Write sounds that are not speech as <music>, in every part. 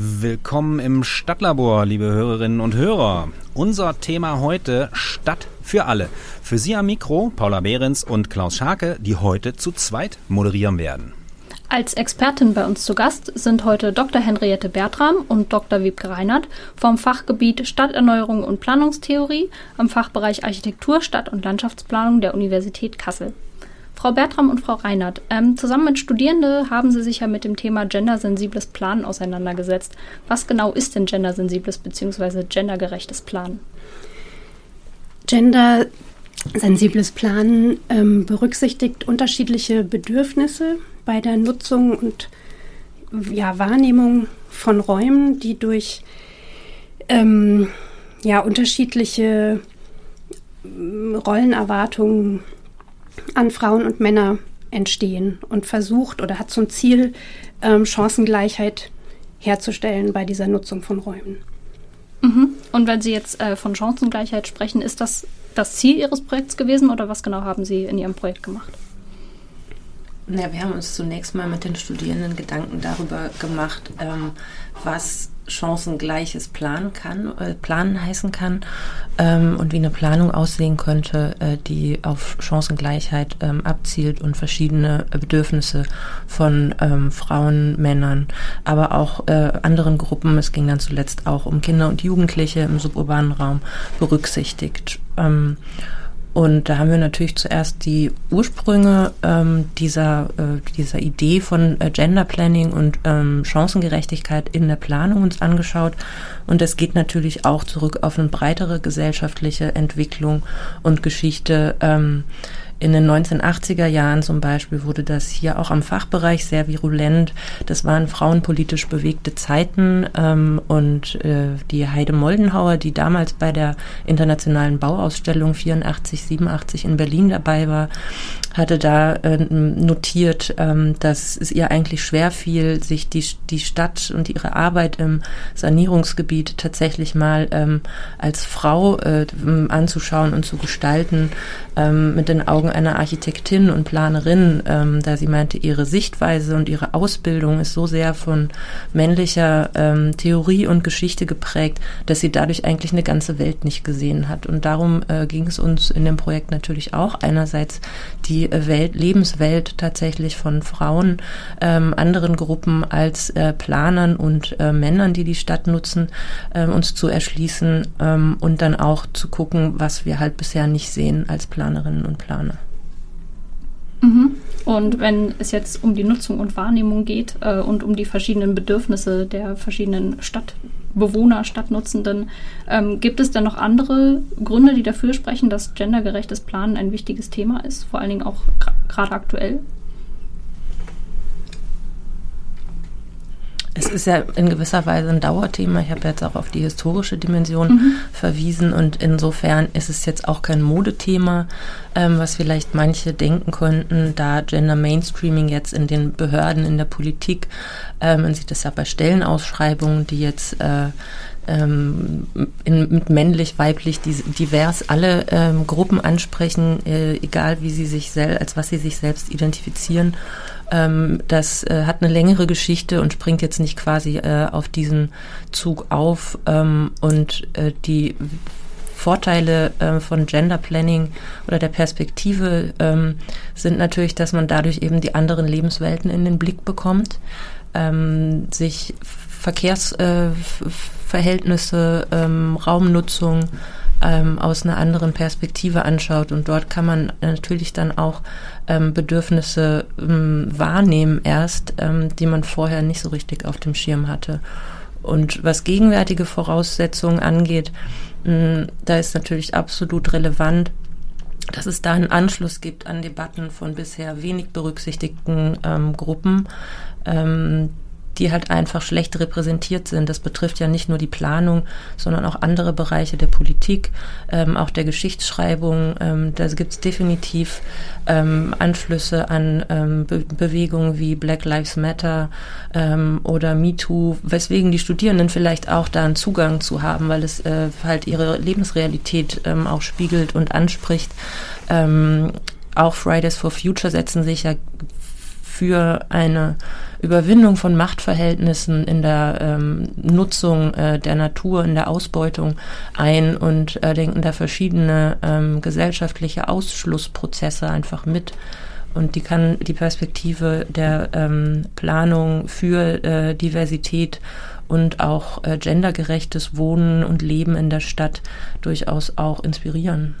Willkommen im Stadtlabor, liebe Hörerinnen und Hörer. Unser Thema heute Stadt für alle. Für Sie am Mikro Paula Behrens und Klaus Scharke, die heute zu zweit moderieren werden. Als Expertin bei uns zu Gast sind heute Dr. Henriette Bertram und Dr. Wiebke Reinhardt vom Fachgebiet Stadterneuerung und Planungstheorie am Fachbereich Architektur, Stadt- und Landschaftsplanung der Universität Kassel. Frau Bertram und Frau Reinhardt, ähm, zusammen mit Studierenden haben Sie sich ja mit dem Thema gendersensibles Planen auseinandergesetzt. Was genau ist denn gendersensibles bzw. gendergerechtes Planen? Gendersensibles Planen ähm, berücksichtigt unterschiedliche Bedürfnisse bei der Nutzung und ja, Wahrnehmung von Räumen, die durch ähm, ja, unterschiedliche ähm, Rollenerwartungen an Frauen und Männer entstehen und versucht oder hat zum Ziel, ähm, Chancengleichheit herzustellen bei dieser Nutzung von Räumen. Mhm. Und wenn Sie jetzt äh, von Chancengleichheit sprechen, ist das das Ziel Ihres Projekts gewesen oder was genau haben Sie in Ihrem Projekt gemacht? Ja, wir haben uns zunächst mal mit den Studierenden Gedanken darüber gemacht, ähm, was chancengleiches Planen kann, äh, Planen heißen kann ähm, und wie eine Planung aussehen könnte, äh, die auf Chancengleichheit ähm, abzielt und verschiedene Bedürfnisse von ähm, Frauen, Männern, aber auch äh, anderen Gruppen, es ging dann zuletzt auch um Kinder und Jugendliche im suburbanen Raum, berücksichtigt. Ähm, und da haben wir natürlich zuerst die Ursprünge ähm, dieser, äh, dieser Idee von äh, Gender Planning und ähm, Chancengerechtigkeit in der Planung uns angeschaut. Und es geht natürlich auch zurück auf eine breitere gesellschaftliche Entwicklung und Geschichte. Ähm, in den 1980er Jahren zum Beispiel wurde das hier auch am Fachbereich sehr virulent. Das waren frauenpolitisch bewegte Zeiten ähm, und äh, die Heide Moldenhauer, die damals bei der internationalen Bauausstellung 84, 87 in Berlin dabei war, hatte da äh, notiert, ähm, dass es ihr eigentlich schwer fiel, sich die, die Stadt und ihre Arbeit im Sanierungsgebiet tatsächlich mal ähm, als Frau äh, anzuschauen und zu gestalten ähm, mit den Augen einer Architektin und Planerin, ähm, da sie meinte, ihre Sichtweise und ihre Ausbildung ist so sehr von männlicher ähm, Theorie und Geschichte geprägt, dass sie dadurch eigentlich eine ganze Welt nicht gesehen hat. Und darum äh, ging es uns in dem Projekt natürlich auch einerseits die Welt, Lebenswelt tatsächlich von Frauen, ähm, anderen Gruppen als äh, Planern und äh, Männern, die die Stadt nutzen, äh, uns zu erschließen ähm, und dann auch zu gucken, was wir halt bisher nicht sehen als Planer. Planerinnen und Planer. Mhm. Und wenn es jetzt um die Nutzung und Wahrnehmung geht äh, und um die verschiedenen Bedürfnisse der verschiedenen Stadtbewohner, Stadtnutzenden, ähm, gibt es dann noch andere Gründe, die dafür sprechen, dass gendergerechtes Planen ein wichtiges Thema ist, vor allen Dingen auch gerade aktuell? Es ist ja in gewisser Weise ein Dauerthema. Ich habe jetzt auch auf die historische Dimension mhm. verwiesen und insofern ist es jetzt auch kein Modethema, ähm, was vielleicht manche denken könnten, da Gender Mainstreaming jetzt in den Behörden, in der Politik, ähm, man sieht das ja bei Stellenausschreibungen, die jetzt äh, ähm, in, mit männlich, weiblich, divers alle ähm, Gruppen ansprechen, äh, egal wie sie sich selbst, als was sie sich selbst identifizieren. Ähm, das äh, hat eine längere Geschichte und springt jetzt nicht quasi äh, auf diesen Zug auf. Ähm, und äh, die Vorteile äh, von Gender Planning oder der Perspektive ähm, sind natürlich, dass man dadurch eben die anderen Lebenswelten in den Blick bekommt, ähm, sich Verkehrsverhältnisse, äh, ähm, Raumnutzung ähm, aus einer anderen Perspektive anschaut. Und dort kann man natürlich dann auch ähm, Bedürfnisse ähm, wahrnehmen erst, ähm, die man vorher nicht so richtig auf dem Schirm hatte. Und was gegenwärtige Voraussetzungen angeht, mh, da ist natürlich absolut relevant, dass es da einen Anschluss gibt an Debatten von bisher wenig berücksichtigten ähm, Gruppen, ähm, die halt einfach schlecht repräsentiert sind. Das betrifft ja nicht nur die Planung, sondern auch andere Bereiche der Politik, ähm, auch der Geschichtsschreibung. Ähm, da gibt es definitiv ähm, Anschlüsse an ähm, Be Bewegungen wie Black Lives Matter ähm, oder MeToo, weswegen die Studierenden vielleicht auch da einen Zugang zu haben, weil es äh, halt ihre Lebensrealität ähm, auch spiegelt und anspricht. auch Fridays for Future setzen sich ja für eine Überwindung von Machtverhältnissen in der ähm, Nutzung äh, der Natur, in der Ausbeutung ein und äh, denken da verschiedene ähm, gesellschaftliche Ausschlussprozesse einfach mit. Und die kann die Perspektive der ähm, Planung für äh, Diversität und auch äh, gendergerechtes Wohnen und Leben in der Stadt durchaus auch inspirieren.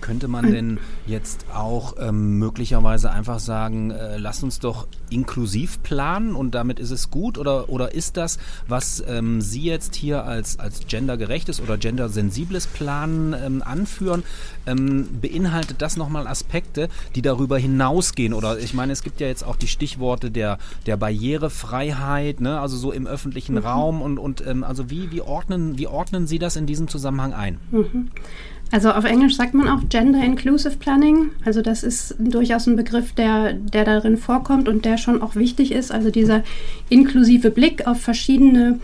Könnte man denn jetzt auch ähm, möglicherweise einfach sagen, äh, lass uns doch inklusiv planen und damit ist es gut? Oder, oder ist das, was ähm, Sie jetzt hier als, als gendergerechtes oder gendersensibles Planen ähm, anführen, ähm, beinhaltet das nochmal Aspekte, die darüber hinausgehen? Oder ich meine, es gibt ja jetzt auch die Stichworte der, der Barrierefreiheit, ne? also so im öffentlichen mhm. Raum und, und ähm, also wie, wie, ordnen, wie ordnen Sie das in diesem Zusammenhang ein? Mhm. Also auf Englisch sagt man auch Gender Inclusive Planning. Also das ist durchaus ein Begriff, der, der darin vorkommt und der schon auch wichtig ist. Also dieser inklusive Blick auf verschiedene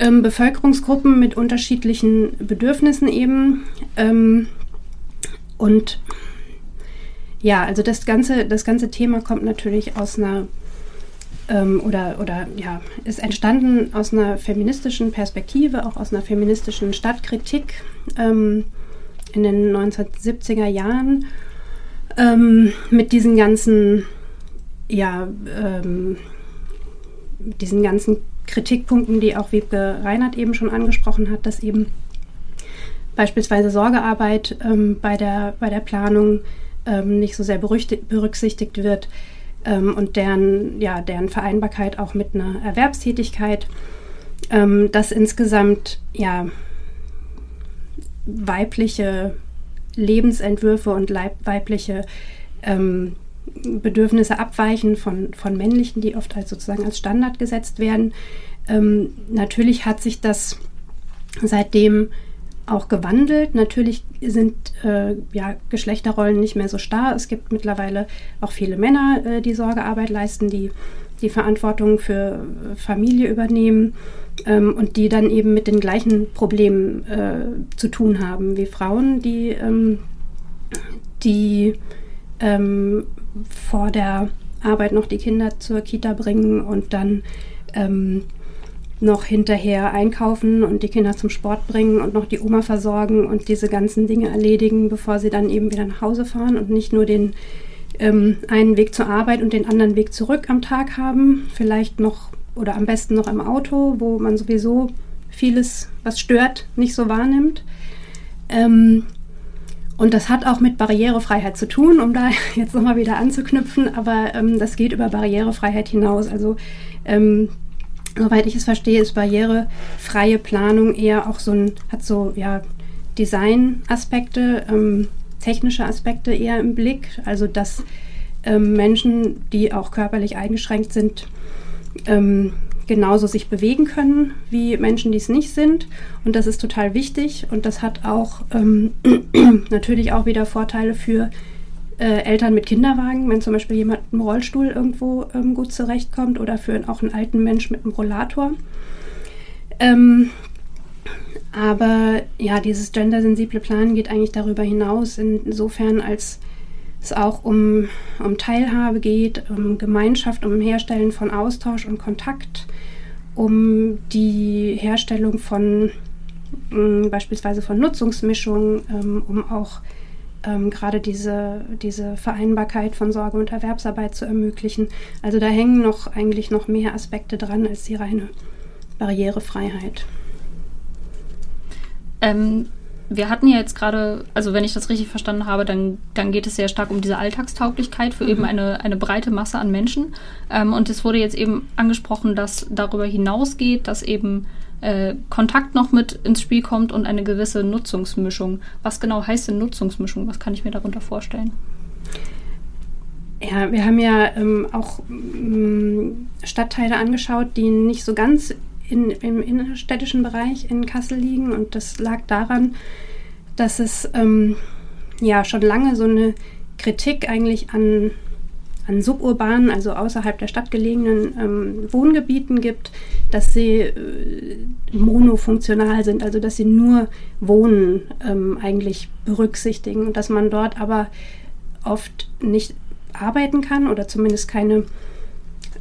ähm, Bevölkerungsgruppen mit unterschiedlichen Bedürfnissen eben. Ähm, und ja, also das ganze, das ganze Thema kommt natürlich aus einer ähm, oder, oder ja, ist entstanden aus einer feministischen Perspektive, auch aus einer feministischen Stadtkritik. Ähm, in den 1970er Jahren ähm, mit diesen ganzen, ja, ähm, diesen ganzen Kritikpunkten, die auch Wiebke Reinhardt eben schon angesprochen hat, dass eben beispielsweise Sorgearbeit ähm, bei, der, bei der Planung ähm, nicht so sehr berücksichtigt wird ähm, und deren, ja, deren Vereinbarkeit auch mit einer Erwerbstätigkeit, ähm, dass insgesamt ja weibliche Lebensentwürfe und weibliche ähm, Bedürfnisse abweichen von, von männlichen, die oft als sozusagen als Standard gesetzt werden. Ähm, natürlich hat sich das seitdem auch gewandelt. Natürlich sind äh, ja, Geschlechterrollen nicht mehr so starr. Es gibt mittlerweile auch viele Männer, äh, die Sorgearbeit leisten, die die Verantwortung für Familie übernehmen ähm, und die dann eben mit den gleichen Problemen äh, zu tun haben wie Frauen, die, ähm, die ähm, vor der Arbeit noch die Kinder zur Kita bringen und dann ähm, noch hinterher einkaufen und die Kinder zum Sport bringen und noch die Oma versorgen und diese ganzen Dinge erledigen, bevor sie dann eben wieder nach Hause fahren und nicht nur den ähm, einen Weg zur Arbeit und den anderen Weg zurück am Tag haben, vielleicht noch oder am besten noch im Auto, wo man sowieso vieles, was stört, nicht so wahrnimmt. Ähm, und das hat auch mit Barrierefreiheit zu tun, um da <laughs> jetzt nochmal wieder anzuknüpfen, aber ähm, das geht über Barrierefreiheit hinaus. Also ähm, soweit ich es verstehe, ist barrierefreie Planung eher auch so ein, hat so ja Design-Aspekte, ähm, technische Aspekte eher im Blick. Also dass ähm, Menschen, die auch körperlich eingeschränkt sind, ähm, genauso sich bewegen können wie Menschen, die es nicht sind. Und das ist total wichtig. Und das hat auch ähm, <clears throat> natürlich auch wieder Vorteile für äh, Eltern mit Kinderwagen, wenn zum Beispiel jemand im Rollstuhl irgendwo ähm, gut zurechtkommt oder für auch einen alten Mensch mit einem Rollator. Ähm, aber ja, dieses gendersensible Planen geht eigentlich darüber hinaus, insofern als es auch um, um Teilhabe geht, um Gemeinschaft, um Herstellen von Austausch und Kontakt, um die Herstellung von mh, beispielsweise von Nutzungsmischungen, ähm, um auch ähm, gerade diese, diese Vereinbarkeit von Sorge und Erwerbsarbeit zu ermöglichen. Also da hängen noch eigentlich noch mehr Aspekte dran als die reine Barrierefreiheit. Ähm, wir hatten ja jetzt gerade, also wenn ich das richtig verstanden habe, dann, dann geht es sehr stark um diese Alltagstauglichkeit für mhm. eben eine, eine breite Masse an Menschen. Ähm, und es wurde jetzt eben angesprochen, dass darüber hinausgeht, dass eben äh, Kontakt noch mit ins Spiel kommt und eine gewisse Nutzungsmischung. Was genau heißt denn Nutzungsmischung? Was kann ich mir darunter vorstellen? Ja, wir haben ja ähm, auch ähm, Stadtteile angeschaut, die nicht so ganz in, im innerstädtischen Bereich in Kassel liegen. Und das lag daran, dass es ähm, ja schon lange so eine Kritik eigentlich an, an suburbanen, also außerhalb der Stadt gelegenen ähm, Wohngebieten gibt, dass sie äh, monofunktional sind, also dass sie nur Wohnen ähm, eigentlich berücksichtigen und dass man dort aber oft nicht arbeiten kann oder zumindest keine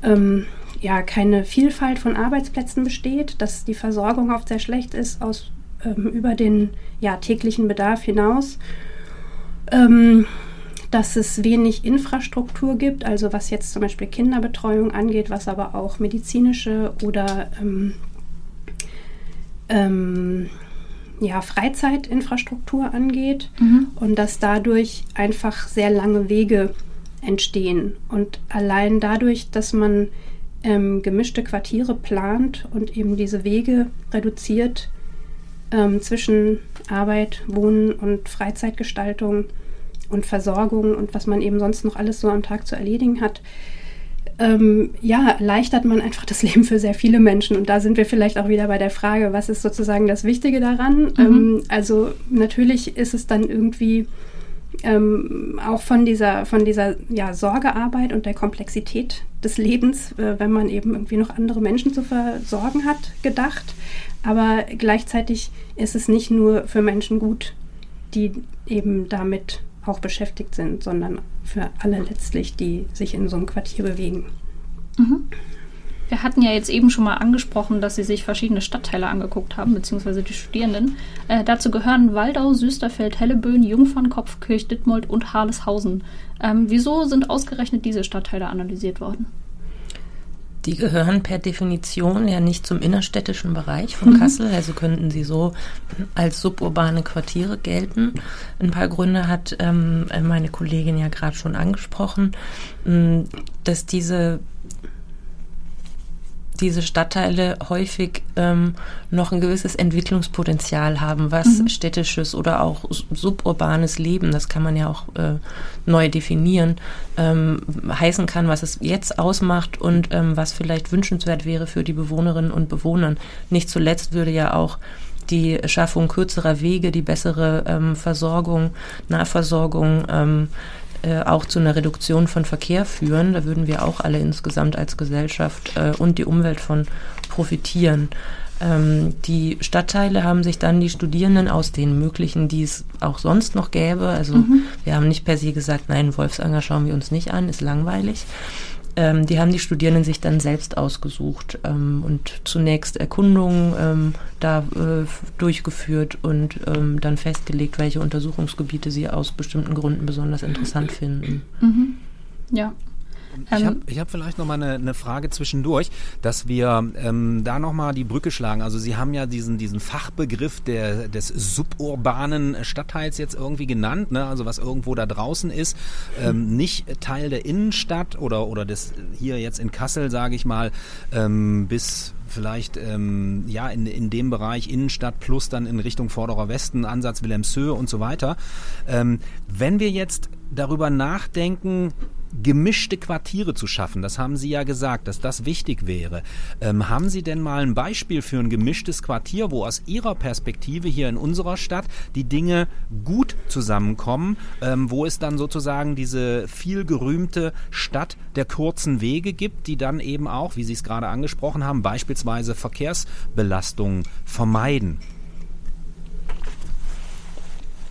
ähm, ja keine Vielfalt von Arbeitsplätzen besteht, dass die Versorgung oft sehr schlecht ist aus ähm, über den ja, täglichen Bedarf hinaus. Ähm, dass es wenig Infrastruktur gibt, also was jetzt zum Beispiel Kinderbetreuung angeht, was aber auch medizinische oder ähm, ähm, ja, Freizeitinfrastruktur angeht mhm. und dass dadurch einfach sehr lange Wege entstehen. Und allein dadurch, dass man ähm, gemischte Quartiere plant und eben diese Wege reduziert ähm, zwischen Arbeit, Wohnen und Freizeitgestaltung, und Versorgung und was man eben sonst noch alles so am Tag zu erledigen hat, ähm, ja, erleichtert man einfach das <laughs> Leben für sehr viele Menschen. Und da sind wir vielleicht auch wieder bei der Frage, was ist sozusagen das Wichtige daran? Mhm. Ähm, also natürlich ist es dann irgendwie ähm, auch von dieser, von dieser ja, Sorgearbeit und der Komplexität des Lebens, äh, wenn man eben irgendwie noch andere Menschen zu versorgen hat, gedacht. Aber gleichzeitig ist es nicht nur für Menschen gut, die eben damit auch beschäftigt sind, sondern für alle letztlich, die sich in so einem Quartier bewegen. Mhm. Wir hatten ja jetzt eben schon mal angesprochen, dass Sie sich verschiedene Stadtteile angeguckt haben, beziehungsweise die Studierenden. Äh, dazu gehören Waldau, Süsterfeld, Helleböen, Jungfernkopf, Kirch, Dittmold und Harleshausen. Ähm, wieso sind ausgerechnet diese Stadtteile analysiert worden? Die gehören per Definition ja nicht zum innerstädtischen Bereich von mhm. Kassel, also könnten sie so als suburbane Quartiere gelten. Ein paar Gründe hat ähm, meine Kollegin ja gerade schon angesprochen, dass diese diese Stadtteile häufig ähm, noch ein gewisses Entwicklungspotenzial haben, was mhm. städtisches oder auch suburbanes Leben, das kann man ja auch äh, neu definieren, ähm, heißen kann, was es jetzt ausmacht und ähm, was vielleicht wünschenswert wäre für die Bewohnerinnen und Bewohner. Nicht zuletzt würde ja auch die Schaffung kürzerer Wege, die bessere ähm, Versorgung, Nahversorgung, ähm, äh, auch zu einer Reduktion von Verkehr führen. Da würden wir auch alle insgesamt als Gesellschaft äh, und die Umwelt von profitieren. Ähm, die Stadtteile haben sich dann die Studierenden aus den möglichen, die es auch sonst noch gäbe, also mhm. wir haben nicht per se gesagt, nein, Wolfsanger schauen wir uns nicht an, ist langweilig, ähm, die haben die Studierenden sich dann selbst ausgesucht ähm, und zunächst Erkundungen ähm, da äh, durchgeführt und ähm, dann festgelegt, welche Untersuchungsgebiete sie aus bestimmten Gründen besonders interessant finden. Mhm. Ja. Ich ähm, habe ich hab vielleicht noch mal eine, eine Frage zwischendurch, dass wir ähm, da noch mal die Brücke schlagen. Also Sie haben ja diesen, diesen Fachbegriff der, des suburbanen Stadtteils jetzt irgendwie genannt, ne? also was irgendwo da draußen ist, ähm, nicht Teil der Innenstadt oder, oder des hier jetzt in Kassel, sage ich mal, ähm, bis vielleicht ähm, ja in, in dem Bereich Innenstadt plus dann in Richtung Vorderer Westen, Ansatz Wilhelmshöhe und so weiter. Ähm, wenn wir jetzt darüber nachdenken, gemischte Quartiere zu schaffen. Das haben Sie ja gesagt, dass das wichtig wäre. Ähm, haben Sie denn mal ein Beispiel für ein gemischtes Quartier, wo aus Ihrer Perspektive hier in unserer Stadt die Dinge gut zusammenkommen, ähm, wo es dann sozusagen diese viel gerühmte Stadt der kurzen Wege gibt, die dann eben auch, wie Sie es gerade angesprochen haben, beispielsweise Verkehrsbelastungen vermeiden?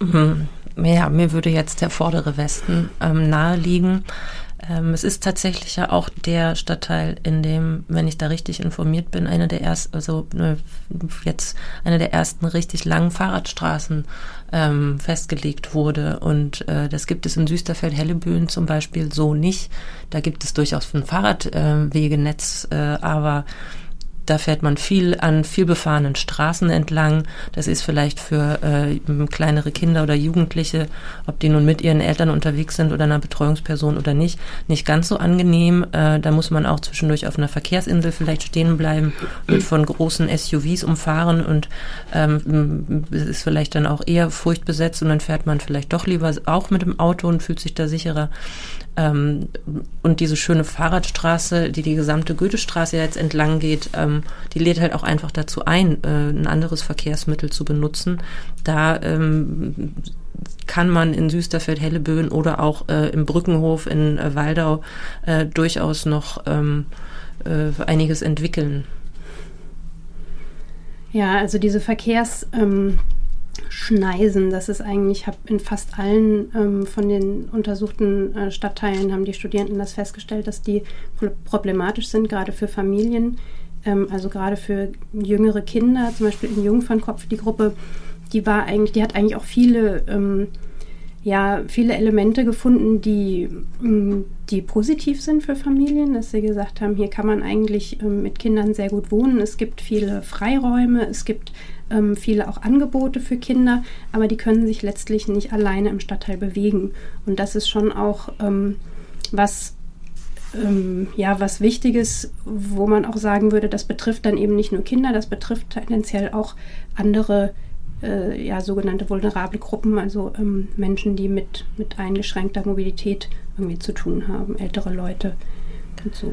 Mhm. Ja, mir würde jetzt der vordere Westen ähm, naheliegen. Ähm, es ist tatsächlich ja auch der Stadtteil, in dem, wenn ich da richtig informiert bin, eine der ersten, also ne, jetzt eine der ersten richtig langen Fahrradstraßen ähm, festgelegt wurde. Und äh, das gibt es in Süsterfeld-Hellebühn zum Beispiel so nicht. Da gibt es durchaus ein Fahrradwegenetz, äh, aber da fährt man viel an vielbefahrenen Straßen entlang. Das ist vielleicht für äh, kleinere Kinder oder Jugendliche, ob die nun mit ihren Eltern unterwegs sind oder einer Betreuungsperson oder nicht, nicht ganz so angenehm. Äh, da muss man auch zwischendurch auf einer Verkehrsinsel vielleicht stehen bleiben, wird von großen SUVs umfahren und ähm, ist vielleicht dann auch eher furchtbesetzt und dann fährt man vielleicht doch lieber auch mit dem Auto und fühlt sich da sicherer. Ähm, und diese schöne Fahrradstraße, die die gesamte Goethestraße jetzt entlang geht, ähm, die lädt halt auch einfach dazu ein, äh, ein anderes Verkehrsmittel zu benutzen. Da ähm, kann man in Süsterfeld, Helleböen oder auch äh, im Brückenhof in äh, Waldau äh, durchaus noch ähm, äh, einiges entwickeln. Ja, also diese Verkehrs ähm. Das ist eigentlich, ich habe in fast allen ähm, von den untersuchten äh, Stadtteilen haben die Studierenden das festgestellt, dass die problematisch sind, gerade für Familien, ähm, also gerade für jüngere Kinder, zum Beispiel in Jungfernkopf, die Gruppe, die war eigentlich, die hat eigentlich auch viele ähm, ja viele Elemente gefunden, die, mm, die positiv sind für Familien, dass sie gesagt haben, hier kann man eigentlich ähm, mit Kindern sehr gut wohnen. Es gibt viele Freiräume, es gibt ähm, viele auch Angebote für Kinder, aber die können sich letztlich nicht alleine im Stadtteil bewegen. Und das ist schon auch ähm, was ähm, ja, was Wichtiges, wo man auch sagen würde, das betrifft dann eben nicht nur Kinder, das betrifft tendenziell auch andere äh, ja, sogenannte vulnerable Gruppen, also ähm, Menschen, die mit, mit eingeschränkter Mobilität irgendwie zu tun haben, ältere Leute und so.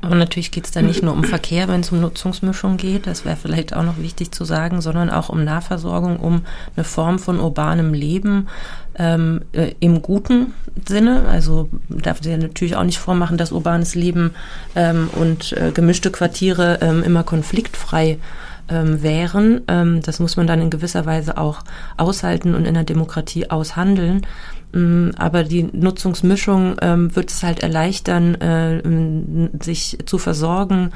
Aber natürlich geht es da nicht nur um Verkehr, wenn es um Nutzungsmischung geht, das wäre vielleicht auch noch wichtig zu sagen, sondern auch um Nahversorgung, um eine Form von urbanem Leben ähm, äh, im guten Sinne. Also darf sie ja natürlich auch nicht vormachen, dass urbanes Leben ähm, und äh, gemischte Quartiere ähm, immer konfliktfrei ähm, wären. Ähm, das muss man dann in gewisser Weise auch aushalten und in der Demokratie aushandeln. Ähm, aber die Nutzungsmischung ähm, wird es halt erleichtern, äh, sich zu versorgen,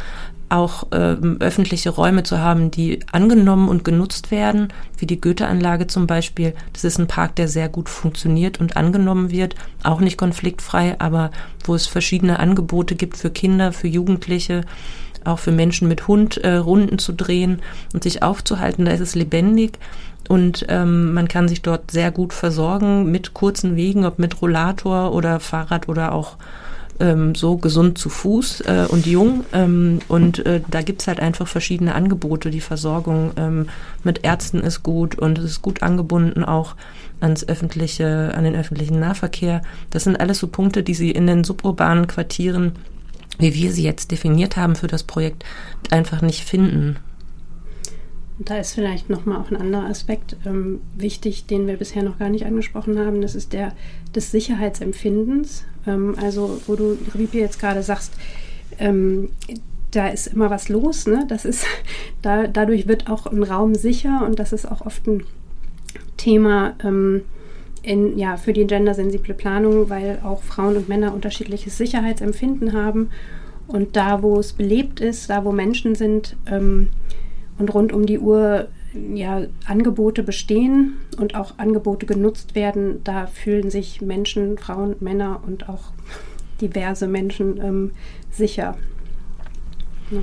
auch äh, öffentliche Räume zu haben, die angenommen und genutzt werden, wie die Goethe-Anlage zum Beispiel. Das ist ein Park, der sehr gut funktioniert und angenommen wird, auch nicht konfliktfrei, aber wo es verschiedene Angebote gibt für Kinder, für Jugendliche auch für Menschen mit Hund äh, Runden zu drehen und sich aufzuhalten. Da ist es lebendig und ähm, man kann sich dort sehr gut versorgen mit kurzen Wegen, ob mit Rollator oder Fahrrad oder auch ähm, so gesund zu Fuß äh, und jung. Ähm, und äh, da gibt's halt einfach verschiedene Angebote. Die Versorgung ähm, mit Ärzten ist gut und es ist gut angebunden auch ans öffentliche, an den öffentlichen Nahverkehr. Das sind alles so Punkte, die Sie in den suburbanen Quartieren wie wir sie jetzt definiert haben für das Projekt, einfach nicht finden. Da ist vielleicht nochmal auch ein anderer Aspekt ähm, wichtig, den wir bisher noch gar nicht angesprochen haben. Das ist der des Sicherheitsempfindens. Ähm, also, wo du, wir jetzt gerade sagst, ähm, da ist immer was los. Ne? Das ist, <laughs> da, dadurch wird auch ein Raum sicher und das ist auch oft ein Thema, ähm, in, ja, für die gendersensible Planung, weil auch Frauen und Männer unterschiedliches Sicherheitsempfinden haben. Und da, wo es belebt ist, da, wo Menschen sind ähm, und rund um die Uhr ja, Angebote bestehen und auch Angebote genutzt werden, da fühlen sich Menschen, Frauen, Männer und auch diverse Menschen ähm, sicher.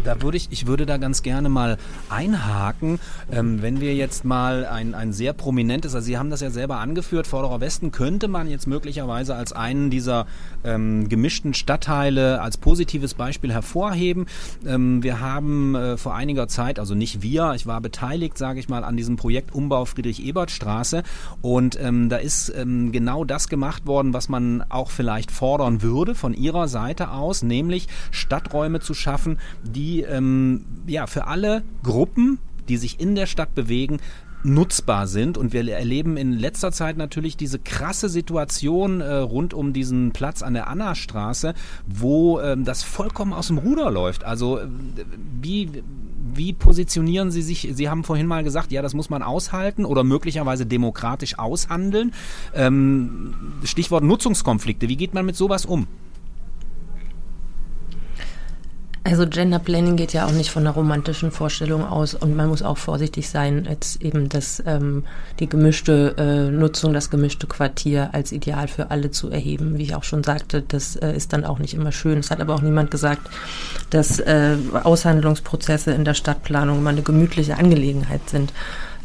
Da würde ich, ich würde da ganz gerne mal einhaken, ähm, wenn wir jetzt mal ein, ein sehr prominentes, also Sie haben das ja selber angeführt, Vorderer Westen könnte man jetzt möglicherweise als einen dieser ähm, gemischten Stadtteile als positives Beispiel hervorheben. Ähm, wir haben äh, vor einiger Zeit, also nicht wir, ich war beteiligt, sage ich mal, an diesem Projekt Umbau Friedrich-Ebert-Straße. Und ähm, da ist ähm, genau das gemacht worden, was man auch vielleicht fordern würde von Ihrer Seite aus, nämlich Stadträume zu schaffen, die ähm, ja für alle Gruppen die sich in der Stadt bewegen, nutzbar sind. Und wir erleben in letzter Zeit natürlich diese krasse Situation äh, rund um diesen Platz an der Anna-Straße, wo ähm, das vollkommen aus dem Ruder läuft. Also äh, wie, wie positionieren Sie sich? Sie haben vorhin mal gesagt, ja, das muss man aushalten oder möglicherweise demokratisch aushandeln. Ähm, Stichwort Nutzungskonflikte. Wie geht man mit sowas um? Also Gender Planning geht ja auch nicht von einer romantischen Vorstellung aus und man muss auch vorsichtig sein, jetzt eben das, ähm, die gemischte äh, Nutzung, das gemischte Quartier als Ideal für alle zu erheben. Wie ich auch schon sagte, das äh, ist dann auch nicht immer schön. Es hat aber auch niemand gesagt, dass äh, Aushandlungsprozesse in der Stadtplanung immer eine gemütliche Angelegenheit sind.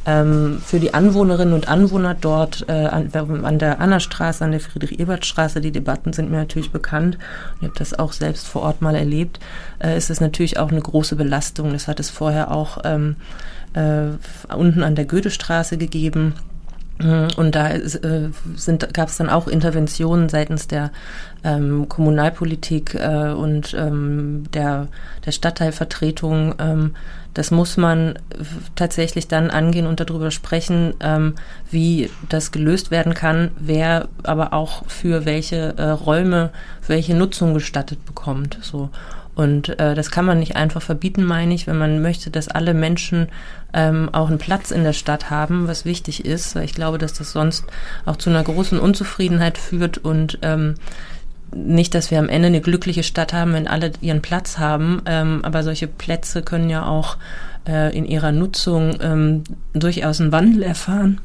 Ähm, für die Anwohnerinnen und Anwohner dort äh, an, an, der Annastraße, an der Friedrich-Ebert-Straße, die Debatten sind mir natürlich bekannt. Ich habe das auch selbst vor Ort mal erlebt. Äh, ist es natürlich auch eine große Belastung. Das hat es vorher auch ähm, äh, unten an der Goethestraße gegeben. Und da äh, gab es dann auch Interventionen seitens der ähm, Kommunalpolitik äh, und ähm, der, der Stadtteilvertretung, ähm, das muss man tatsächlich dann angehen und darüber sprechen, ähm, wie das gelöst werden kann, wer aber auch für welche äh, Räume welche Nutzung gestattet bekommt. So. Und äh, das kann man nicht einfach verbieten, meine ich, wenn man möchte, dass alle Menschen ähm, auch einen Platz in der Stadt haben, was wichtig ist. Weil ich glaube, dass das sonst auch zu einer großen Unzufriedenheit führt und ähm, nicht, dass wir am Ende eine glückliche Stadt haben, wenn alle ihren Platz haben, ähm, aber solche Plätze können ja auch äh, in ihrer Nutzung ähm, durchaus einen Wandel erfahren.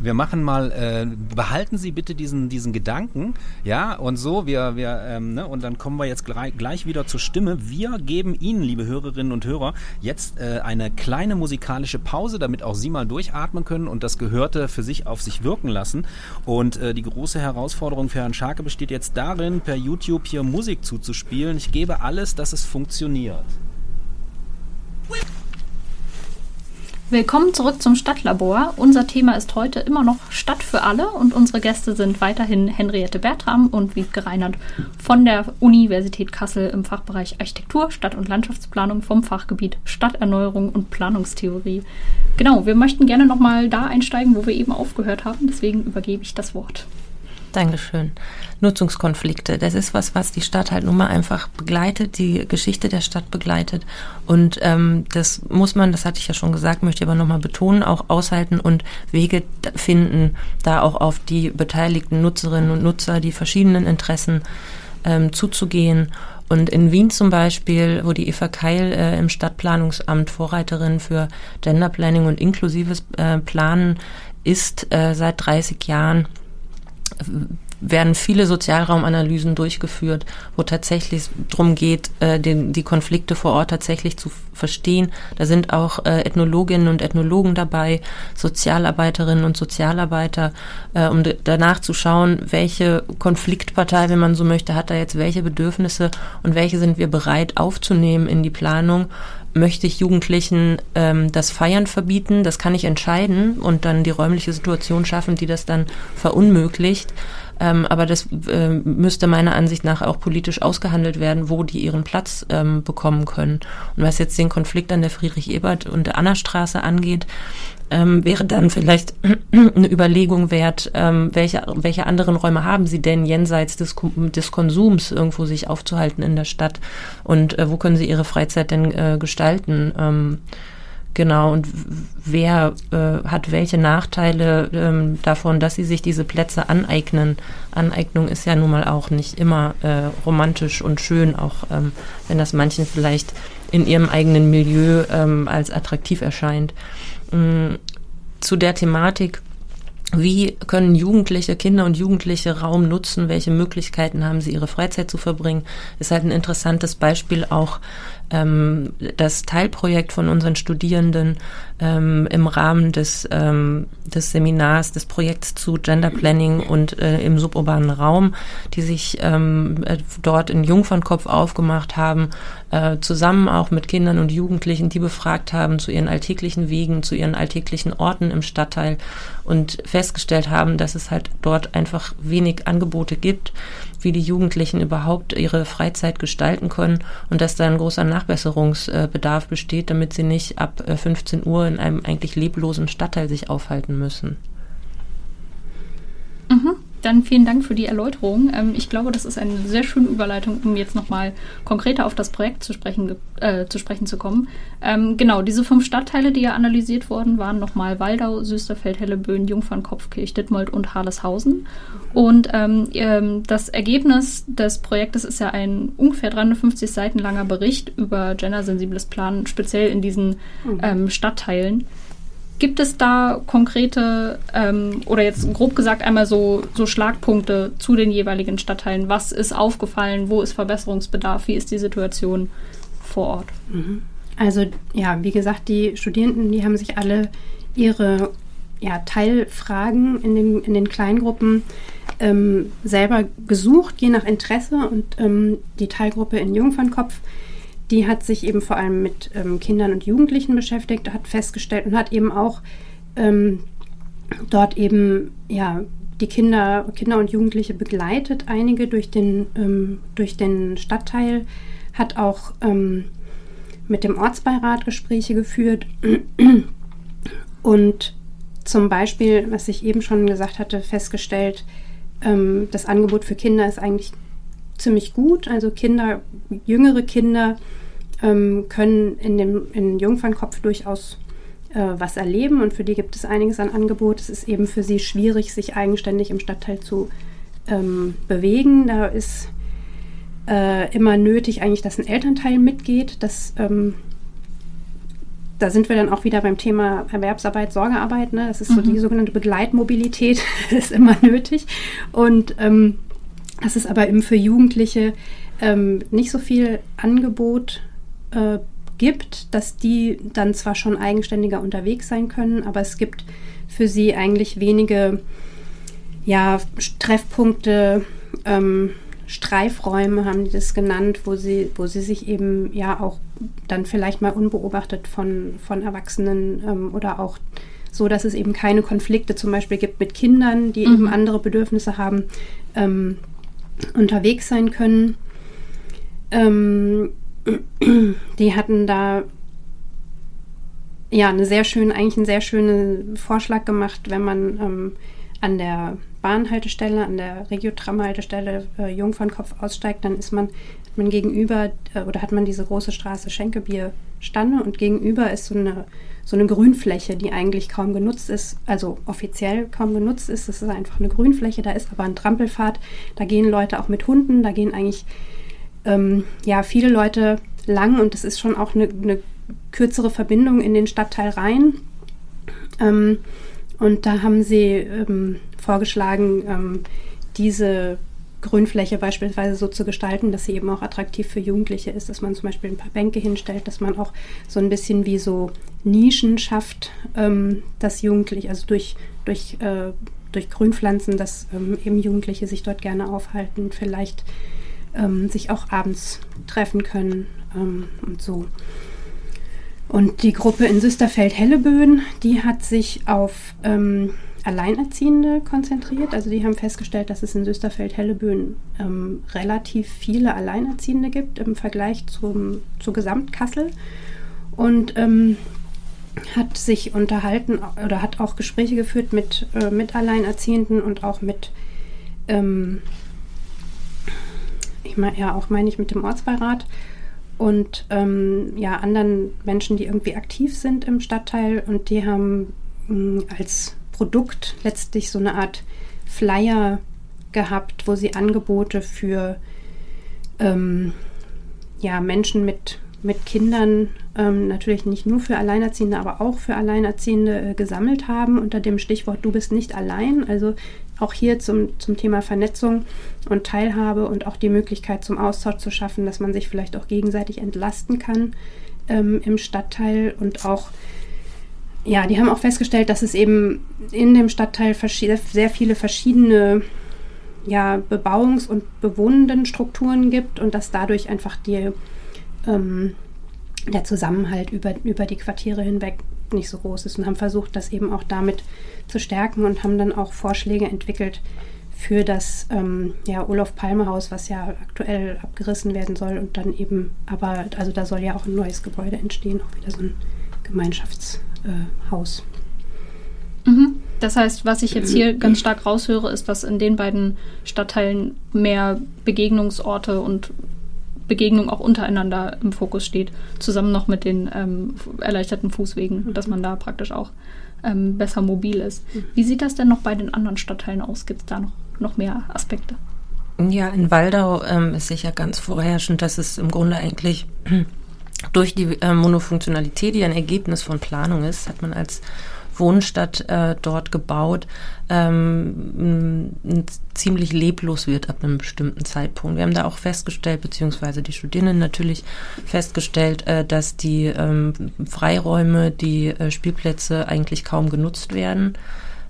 Wir machen mal, äh, behalten Sie bitte diesen, diesen Gedanken, ja, und so, wir, wir, ähm, ne, und dann kommen wir jetzt gleich, gleich wieder zur Stimme. Wir geben Ihnen, liebe Hörerinnen und Hörer, jetzt äh, eine kleine musikalische Pause, damit auch Sie mal durchatmen können und das Gehörte für sich auf sich wirken lassen. Und äh, die große Herausforderung für Herrn Scharke besteht jetzt darin, per YouTube hier Musik zuzuspielen. Ich gebe alles, dass es funktioniert. Willkommen zurück zum Stadtlabor. Unser Thema ist heute immer noch Stadt für alle und unsere Gäste sind weiterhin Henriette Bertram und Wiebke Reinhardt von der Universität Kassel im Fachbereich Architektur, Stadt- und Landschaftsplanung vom Fachgebiet Stadterneuerung und Planungstheorie. Genau, wir möchten gerne nochmal da einsteigen, wo wir eben aufgehört haben. Deswegen übergebe ich das Wort. Dankeschön. Nutzungskonflikte, das ist was, was die Stadt halt nun mal einfach begleitet, die Geschichte der Stadt begleitet. Und ähm, das muss man, das hatte ich ja schon gesagt, möchte aber nochmal betonen, auch aushalten und Wege finden, da auch auf die beteiligten Nutzerinnen und Nutzer, die verschiedenen Interessen ähm, zuzugehen. Und in Wien zum Beispiel, wo die Eva Keil äh, im Stadtplanungsamt Vorreiterin für Gender Planning und inklusives äh, Planen ist äh, seit 30 Jahren, werden viele Sozialraumanalysen durchgeführt, wo tatsächlich darum geht, äh, den, die Konflikte vor Ort tatsächlich zu verstehen. Da sind auch äh, Ethnologinnen und Ethnologen dabei, Sozialarbeiterinnen und Sozialarbeiter, äh, um danach zu schauen, welche Konfliktpartei, wenn man so möchte, hat da jetzt welche Bedürfnisse und welche sind wir bereit aufzunehmen in die Planung möchte ich Jugendlichen ähm, das Feiern verbieten, das kann ich entscheiden und dann die räumliche Situation schaffen, die das dann verunmöglicht. Ähm, aber das äh, müsste meiner Ansicht nach auch politisch ausgehandelt werden, wo die ihren Platz ähm, bekommen können. Und was jetzt den Konflikt an der Friedrich-Ebert- und der Anna-Straße angeht, ähm, wäre dann vielleicht <clears throat> eine Überlegung wert, ähm, welche, welche anderen Räume haben Sie denn jenseits des, des Konsums irgendwo sich aufzuhalten in der Stadt und äh, wo können Sie Ihre Freizeit denn äh, gestalten? Ähm, Genau, und wer äh, hat welche Nachteile ähm, davon, dass sie sich diese Plätze aneignen? Aneignung ist ja nun mal auch nicht immer äh, romantisch und schön, auch ähm, wenn das manchen vielleicht in ihrem eigenen Milieu ähm, als attraktiv erscheint. Ähm, zu der Thematik, wie können Jugendliche, Kinder und Jugendliche Raum nutzen? Welche Möglichkeiten haben sie, ihre Freizeit zu verbringen? Ist halt ein interessantes Beispiel auch ähm, das Teilprojekt von unseren Studierenden ähm, im Rahmen des, ähm, des Seminars, des Projekts zu Gender Planning und äh, im suburbanen Raum, die sich ähm, äh, dort in Jungfernkopf aufgemacht haben, äh, zusammen auch mit Kindern und Jugendlichen, die befragt haben zu ihren alltäglichen Wegen, zu ihren alltäglichen Orten im Stadtteil und festgestellt haben, dass es halt dort einfach wenig Angebote gibt, wie die Jugendlichen überhaupt ihre Freizeit gestalten können und dass da ein großer Nachbesserungsbedarf besteht, damit sie nicht ab 15 äh, Uhr in einem eigentlich leblosen Stadtteil sich aufhalten müssen. Mhm. Dann vielen Dank für die Erläuterung. Ähm, ich glaube, das ist eine sehr schöne Überleitung, um jetzt nochmal konkreter auf das Projekt zu sprechen, äh, zu sprechen zu kommen. Ähm, genau, diese fünf Stadtteile, die ja analysiert wurden, waren nochmal Waldau, Süsterfeld, Helleböen, Jungfernkopfkirch, Dittmold und Harleshausen. Und ähm, ähm, das Ergebnis des Projektes ist ja ein ungefähr 350 Seiten langer Bericht über gendersensibles Planen, speziell in diesen mhm. Ähm, Stadtteilen. Gibt es da konkrete ähm, oder jetzt grob gesagt einmal so, so Schlagpunkte zu den jeweiligen Stadtteilen? Was ist aufgefallen? Wo ist Verbesserungsbedarf? Wie ist die Situation vor Ort? Mhm. Also ja, wie gesagt, die Studierenden, die haben sich alle ihre ja, Teilfragen in den, in den Kleingruppen ähm, selber gesucht, je nach Interesse. Und ähm, die Teilgruppe in Jungfernkopf die hat sich eben vor allem mit ähm, Kindern und Jugendlichen beschäftigt, hat festgestellt und hat eben auch ähm, dort eben ja die Kinder, Kinder und Jugendliche begleitet, einige durch den, ähm, durch den Stadtteil, hat auch ähm, mit dem Ortsbeirat Gespräche geführt. <clears throat> Und zum Beispiel, was ich eben schon gesagt hatte, festgestellt, ähm, das Angebot für Kinder ist eigentlich ziemlich gut. Also Kinder, jüngere Kinder ähm, können in dem in Jungfernkopf durchaus äh, was erleben und für die gibt es einiges an Angebot. Es ist eben für sie schwierig, sich eigenständig im Stadtteil zu ähm, bewegen. Da ist äh, immer nötig eigentlich, dass ein Elternteil mitgeht. Das, ähm, da sind wir dann auch wieder beim Thema Erwerbsarbeit, Sorgearbeit. Ne? Das ist so mhm. die sogenannte Begleitmobilität, <laughs> ist immer nötig. Und ähm, das ist aber eben für Jugendliche ähm, nicht so viel Angebot äh, gibt, dass die dann zwar schon eigenständiger unterwegs sein können, aber es gibt für sie eigentlich wenige ja, Treffpunkte, ähm, Streifräume haben die das genannt, wo sie, wo sie sich eben ja auch dann vielleicht mal unbeobachtet von, von Erwachsenen ähm, oder auch so, dass es eben keine Konflikte zum Beispiel gibt mit Kindern, die mhm. eben andere Bedürfnisse haben, ähm, unterwegs sein können. Ähm, die hatten da ja eine sehr schöne, eigentlich einen sehr schönen Vorschlag gemacht, wenn man ähm, an der Bahnhaltestelle, an der Regiotram-Haltestelle äh, Jungfernkopf aussteigt, dann ist man, hat man gegenüber äh, oder hat man diese große Straße Schenkebierstanne und gegenüber ist so eine, so eine Grünfläche, die eigentlich kaum genutzt ist, also offiziell kaum genutzt ist. Das ist einfach eine Grünfläche, da ist aber ein Trampelpfad, da gehen Leute auch mit Hunden, da gehen eigentlich ähm, ja viele Leute lang und es ist schon auch eine, eine, kürzere Verbindung in den Stadtteil rein. Ähm, und da haben sie ähm, vorgeschlagen, ähm, diese Grünfläche beispielsweise so zu gestalten, dass sie eben auch attraktiv für Jugendliche ist, dass man zum Beispiel ein paar Bänke hinstellt, dass man auch so ein bisschen wie so Nischen schafft, ähm, dass Jugendliche, also durch, durch, äh, durch Grünpflanzen, dass ähm, eben Jugendliche sich dort gerne aufhalten, vielleicht ähm, sich auch abends treffen können ähm, und so. Und die Gruppe in Süsterfeld-Helleböen, die hat sich auf ähm, Alleinerziehende konzentriert. Also die haben festgestellt, dass es in Süsterfeld-Helleböen ähm, relativ viele Alleinerziehende gibt im Vergleich zum, zu Gesamtkassel. Und ähm, hat sich unterhalten oder hat auch Gespräche geführt mit, äh, mit Alleinerziehenden und auch mit, ähm, ich meine, ja, auch meine ich mit dem Ortsbeirat und ähm, ja, anderen Menschen, die irgendwie aktiv sind im Stadtteil und die haben mh, als Produkt letztlich so eine Art Flyer gehabt, wo sie Angebote für ähm, ja, Menschen mit, mit Kindern, ähm, natürlich nicht nur für Alleinerziehende, aber auch für Alleinerziehende äh, gesammelt haben unter dem Stichwort Du bist nicht allein. Also auch hier zum, zum Thema Vernetzung und Teilhabe und auch die Möglichkeit zum Austausch zu schaffen, dass man sich vielleicht auch gegenseitig entlasten kann ähm, im Stadtteil und auch ja, die haben auch festgestellt, dass es eben in dem Stadtteil sehr viele verschiedene ja, Bebauungs- und bewohnenden Strukturen gibt und dass dadurch einfach die, ähm, der Zusammenhalt über, über die Quartiere hinweg nicht so groß ist und haben versucht, das eben auch damit zu stärken und haben dann auch Vorschläge entwickelt für das ähm, ja, Olaf Palme Haus, was ja aktuell abgerissen werden soll und dann eben, aber also da soll ja auch ein neues Gebäude entstehen, auch wieder so ein Gemeinschaftshaus. Äh, mhm. Das heißt, was ich jetzt hier ganz stark raushöre, ist, dass in den beiden Stadtteilen mehr Begegnungsorte und Begegnung auch untereinander im Fokus steht, zusammen noch mit den ähm, erleichterten Fußwegen, mhm. dass man da praktisch auch ähm, besser mobil ist. Mhm. Wie sieht das denn noch bei den anderen Stadtteilen aus? Gibt es da noch, noch mehr Aspekte? Ja, in Waldau ähm, ist sicher ganz vorherrschend, dass es im Grunde eigentlich durch die äh, Monofunktionalität, die ein Ergebnis von Planung ist, hat man als Wohnstadt äh, dort gebaut, ähm, ziemlich leblos wird ab einem bestimmten Zeitpunkt. Wir haben da auch festgestellt, beziehungsweise die Studierenden natürlich festgestellt, äh, dass die ähm, Freiräume, die äh, Spielplätze eigentlich kaum genutzt werden.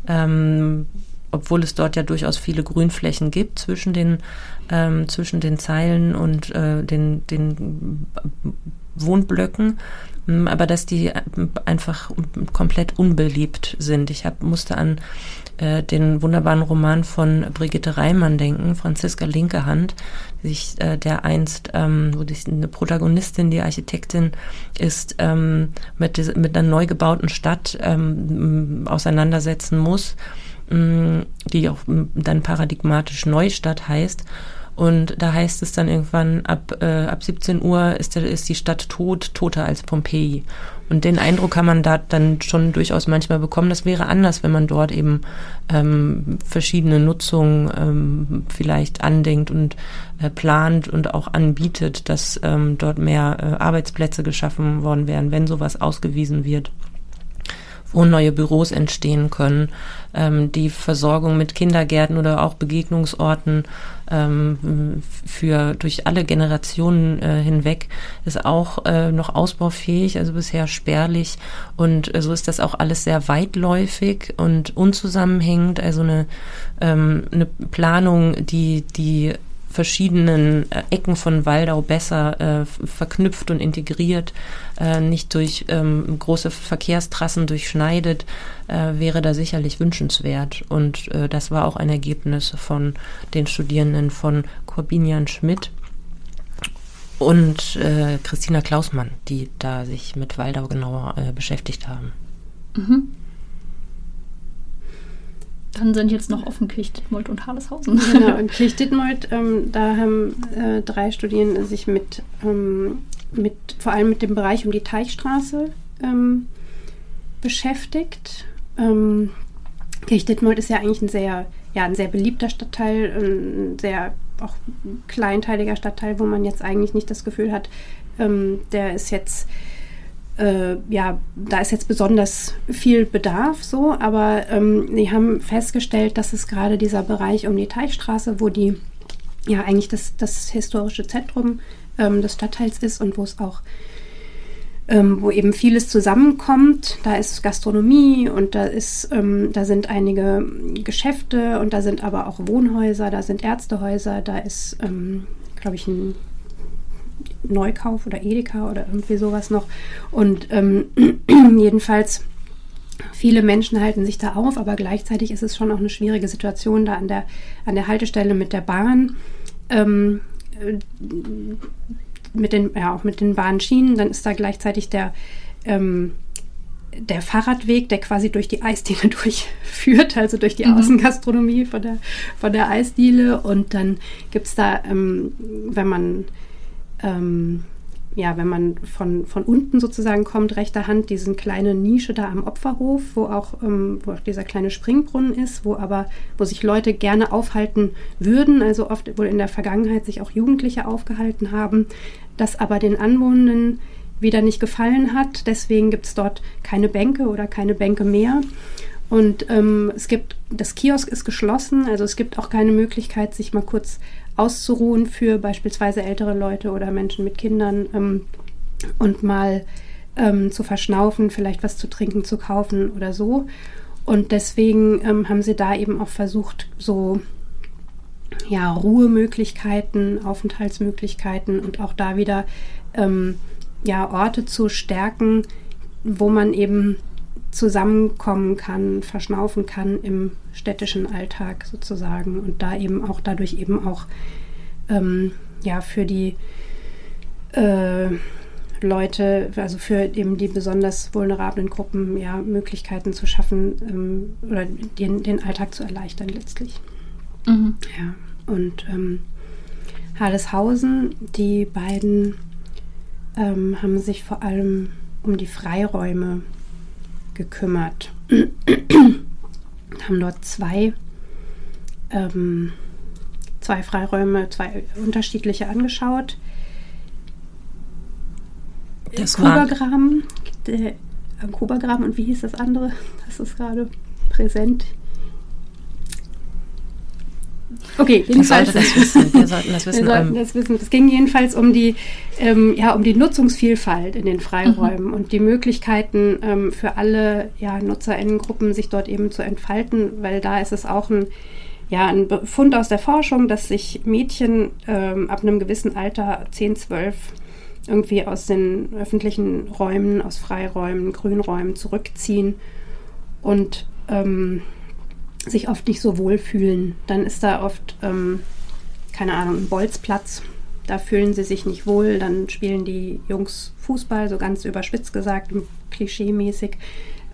Ähm, obwohl es dort ja durchaus viele Grünflächen gibt zwischen den, ähm, zwischen den Zeilen und äh, den, den Wohnblöcken. Mm, aber dass die äh, einfach komplett unbeliebt sind. Ich hab, musste an äh, den wunderbaren Roman von Brigitte Reimann denken, Franziska Linke Hand, sich, äh, der einst, ähm, wo die, eine Protagonistin, die Architektin ist, ähm, mit, mit einer neu gebauten Stadt ähm, auseinandersetzen muss mm, die auch dann paradigmatisch Neustadt heißt. Und da heißt es dann irgendwann, ab, äh, ab 17 Uhr ist, ist die Stadt tot, toter als Pompeji. Und den Eindruck kann man da dann schon durchaus manchmal bekommen. Das wäre anders, wenn man dort eben ähm, verschiedene Nutzungen ähm, vielleicht andenkt und äh, plant und auch anbietet, dass ähm, dort mehr äh, Arbeitsplätze geschaffen worden wären, wenn sowas ausgewiesen wird wo neue Büros entstehen können, ähm, die Versorgung mit Kindergärten oder auch Begegnungsorten ähm, für durch alle Generationen äh, hinweg ist auch äh, noch ausbaufähig, also bisher spärlich. Und äh, so ist das auch alles sehr weitläufig und unzusammenhängend, also eine, ähm, eine Planung, die die verschiedenen äh, Ecken von Waldau besser äh, verknüpft und integriert, äh, nicht durch ähm, große Verkehrstrassen durchschneidet, äh, wäre da sicherlich wünschenswert. Und äh, das war auch ein Ergebnis von den Studierenden von Corbinian Schmidt und äh, Christina Klausmann, die da sich mit Waldau genauer beschäftigt haben. Mhm. Dann sind jetzt noch offen Kirch-Dittmold und Harleshausen. Genau, <laughs> in Kirch-Dittmold, ähm, da haben äh, drei Studierende sich mit, ähm, mit, vor allem mit dem Bereich um die Teichstraße ähm, beschäftigt. Ähm, Kirch-Dittmold ist ja eigentlich ein sehr, ja, ein sehr beliebter Stadtteil, ein sehr auch kleinteiliger Stadtteil, wo man jetzt eigentlich nicht das Gefühl hat, ähm, der ist jetzt äh, ja, da ist jetzt besonders viel Bedarf so, aber ähm, die haben festgestellt, dass es gerade dieser Bereich um die Teichstraße, wo die ja eigentlich das, das historische Zentrum ähm, des Stadtteils ist und wo es auch ähm, wo eben vieles zusammenkommt. Da ist Gastronomie und da ist, ähm, da sind einige Geschäfte und da sind aber auch Wohnhäuser, da sind Ärztehäuser, da ist, ähm, glaube ich, ein Neukauf oder Edeka oder irgendwie sowas noch. Und ähm, <clears throat> jedenfalls viele Menschen halten sich da auf, aber gleichzeitig ist es schon auch eine schwierige Situation da an der, an der Haltestelle mit der Bahn. Ähm, äh, mit den, ja, auch mit den Bahnschienen, dann ist da gleichzeitig der, ähm, der Fahrradweg, der quasi durch die Eisdiele <laughs> durchführt, also durch die mhm. Außengastronomie von der, von der Eisdiele. Und dann gibt es da, ähm, wenn man ähm, ja, wenn man von, von unten sozusagen kommt, rechter Hand, diese kleine Nische da am Opferhof, wo auch, ähm, wo auch dieser kleine Springbrunnen ist, wo aber, wo sich Leute gerne aufhalten würden, also oft wohl in der Vergangenheit sich auch Jugendliche aufgehalten haben, das aber den Anwohnenden wieder nicht gefallen hat. Deswegen gibt es dort keine Bänke oder keine Bänke mehr. Und ähm, es gibt, das Kiosk ist geschlossen, also es gibt auch keine Möglichkeit, sich mal kurz auszuruhen für beispielsweise ältere Leute oder Menschen mit Kindern ähm, und mal ähm, zu verschnaufen, vielleicht was zu trinken zu kaufen oder so. Und deswegen ähm, haben sie da eben auch versucht, so ja, Ruhemöglichkeiten, Aufenthaltsmöglichkeiten und auch da wieder ähm, ja, Orte zu stärken, wo man eben zusammenkommen kann, verschnaufen kann im städtischen Alltag sozusagen und da eben auch dadurch eben auch ähm, ja für die äh, Leute, also für eben die besonders vulnerablen Gruppen ja Möglichkeiten zu schaffen ähm, oder den, den Alltag zu erleichtern letztlich. Mhm. Ja, und ähm, Halleshausen, die beiden ähm, haben sich vor allem um die Freiräume gekümmert. haben dort zwei, ähm, zwei Freiräume, zwei unterschiedliche angeschaut. Das Kubergraben, der Kubergraben und wie hieß das andere? Das ist gerade präsent. Okay, jedenfalls. Wir das wissen. Wir sollten das <laughs> wissen. Wir sollten das wissen. Es ging jedenfalls um die, ähm, ja, um die Nutzungsvielfalt in den Freiräumen mhm. und die Möglichkeiten ähm, für alle ja, NutzerInnengruppen, sich dort eben zu entfalten, weil da ist es auch ein, ja, ein Befund aus der Forschung, dass sich Mädchen ähm, ab einem gewissen Alter, 10, 12, irgendwie aus den öffentlichen Räumen, aus Freiräumen, Grünräumen zurückziehen und ähm, sich oft nicht so wohl fühlen. Dann ist da oft, ähm, keine Ahnung, ein Bolzplatz. Da fühlen sie sich nicht wohl. Dann spielen die Jungs Fußball, so ganz überspitzt gesagt, klischeemäßig.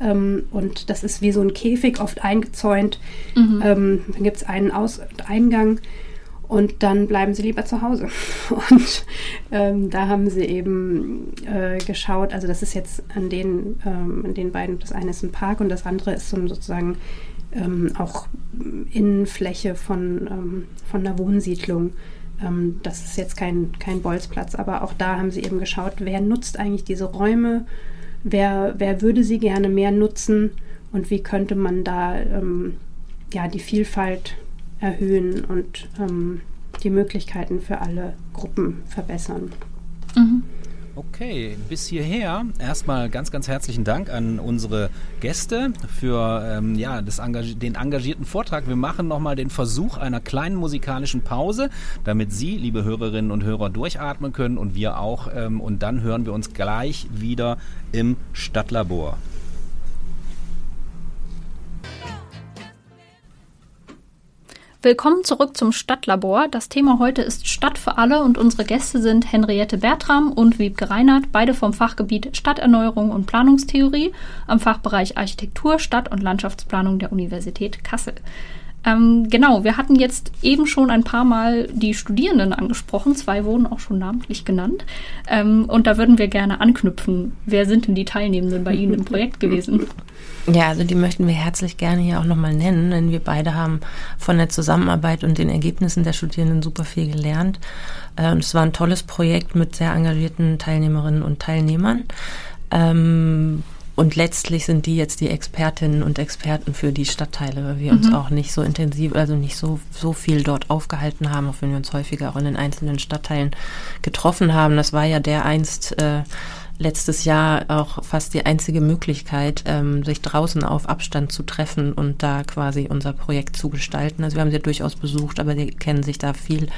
Ähm, und das ist wie so ein Käfig, oft eingezäunt. Mhm. Ähm, dann gibt es einen Aus- und Eingang und dann bleiben sie lieber zu Hause. <laughs> Und ähm, da haben sie eben äh, geschaut, also das ist jetzt an den, ähm, an den beiden, das eine ist ein Park und das andere ist so sozusagen ähm, auch Innenfläche von, ähm, von einer Wohnsiedlung. Ähm, das ist jetzt kein, kein Bolzplatz, aber auch da haben sie eben geschaut, wer nutzt eigentlich diese Räume, wer, wer würde sie gerne mehr nutzen und wie könnte man da ähm, ja, die Vielfalt erhöhen und ähm, die Möglichkeiten für alle Gruppen verbessern. Mhm. Okay, bis hierher erstmal ganz, ganz herzlichen Dank an unsere Gäste für ähm, ja, Engagi den engagierten Vortrag. Wir machen nochmal den Versuch einer kleinen musikalischen Pause, damit Sie, liebe Hörerinnen und Hörer, durchatmen können und wir auch. Ähm, und dann hören wir uns gleich wieder im Stadtlabor. Willkommen zurück zum Stadtlabor. Das Thema heute ist Stadt für alle und unsere Gäste sind Henriette Bertram und Wiebke Reinhardt, beide vom Fachgebiet Stadterneuerung und Planungstheorie am Fachbereich Architektur, Stadt- und Landschaftsplanung der Universität Kassel. Ähm, genau, wir hatten jetzt eben schon ein paar Mal die Studierenden angesprochen. Zwei wurden auch schon namentlich genannt. Ähm, und da würden wir gerne anknüpfen. Wer sind denn die Teilnehmenden bei Ihnen im Projekt gewesen? <laughs> Ja, also die möchten wir herzlich gerne hier auch nochmal nennen, denn wir beide haben von der Zusammenarbeit und den Ergebnissen der Studierenden super viel gelernt. Äh, es war ein tolles Projekt mit sehr engagierten Teilnehmerinnen und Teilnehmern. Ähm, und letztlich sind die jetzt die Expertinnen und Experten für die Stadtteile, weil wir mhm. uns auch nicht so intensiv, also nicht so, so viel dort aufgehalten haben, auch wenn wir uns häufiger auch in den einzelnen Stadtteilen getroffen haben. Das war ja der einst äh, letztes Jahr auch fast die einzige Möglichkeit, ähm, sich draußen auf Abstand zu treffen und da quasi unser Projekt zu gestalten. Also wir haben sie durchaus besucht, aber die kennen sich da viel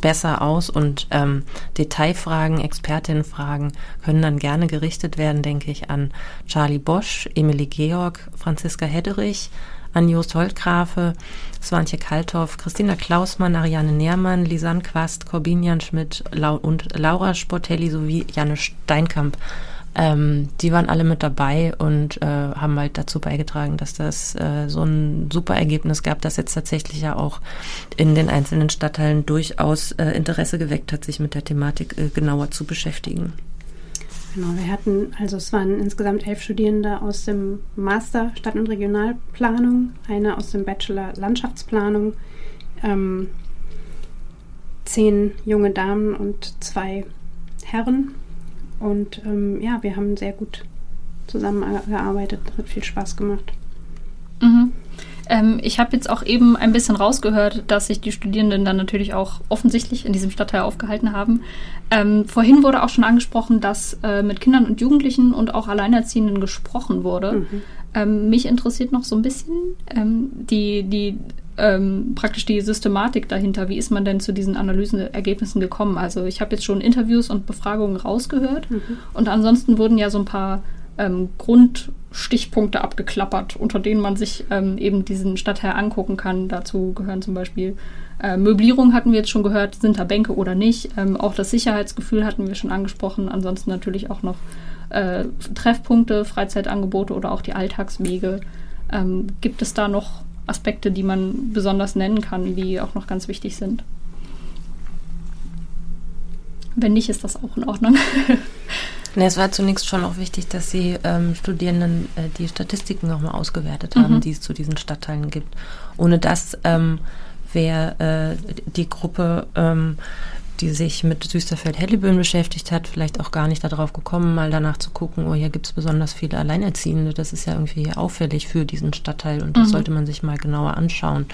besser aus und ähm, Detailfragen, Expertinnenfragen können dann gerne gerichtet werden, denke ich, an Charlie Bosch, Emily Georg, Franziska Hedderich, an Jost Holtgrafe, Swantje Kalthoff, Christina Klausmann, Ariane Nährmann, Lisanne Quast, Corbinian Schmidt und Laura Sportelli sowie Janne Steinkamp. Ähm, die waren alle mit dabei und äh, haben halt dazu beigetragen, dass das äh, so ein super Ergebnis gab, das jetzt tatsächlich ja auch in den einzelnen Stadtteilen durchaus äh, Interesse geweckt hat, sich mit der Thematik äh, genauer zu beschäftigen. Genau, wir hatten, also es waren insgesamt elf Studierende aus dem Master Stadt- und Regionalplanung, eine aus dem Bachelor Landschaftsplanung, ähm, zehn junge Damen und zwei Herren. Und ähm, ja, wir haben sehr gut zusammengearbeitet, hat viel Spaß gemacht. Mhm. Ähm, ich habe jetzt auch eben ein bisschen rausgehört, dass sich die Studierenden dann natürlich auch offensichtlich in diesem Stadtteil aufgehalten haben. Ähm, vorhin wurde auch schon angesprochen, dass äh, mit Kindern und Jugendlichen und auch Alleinerziehenden gesprochen wurde. Mhm. Ähm, mich interessiert noch so ein bisschen ähm, die, die ähm, praktisch die Systematik dahinter. Wie ist man denn zu diesen Analysenergebnissen gekommen? Also ich habe jetzt schon Interviews und Befragungen rausgehört mhm. und ansonsten wurden ja so ein paar ähm, Grundstichpunkte abgeklappert, unter denen man sich ähm, eben diesen Stadtteil angucken kann. Dazu gehören zum Beispiel äh, Möblierung hatten wir jetzt schon gehört, sind da Bänke oder nicht. Ähm, auch das Sicherheitsgefühl hatten wir schon angesprochen. Ansonsten natürlich auch noch äh, Treffpunkte, Freizeitangebote oder auch die Alltagswege. Ähm, gibt es da noch Aspekte, die man besonders nennen kann, die auch noch ganz wichtig sind? Wenn nicht, ist das auch in Ordnung. <laughs> Ne, es war zunächst schon auch wichtig, dass die ähm, Studierenden äh, die Statistiken nochmal ausgewertet haben, mhm. die es zu diesen Stadtteilen gibt. Ohne das ähm, wäre äh, die Gruppe, ähm, die sich mit Süsterfeld-Helliböen beschäftigt hat, vielleicht auch gar nicht darauf gekommen, mal danach zu gucken, oh, hier gibt es besonders viele Alleinerziehende. Das ist ja irgendwie auffällig für diesen Stadtteil und das mhm. sollte man sich mal genauer anschauen.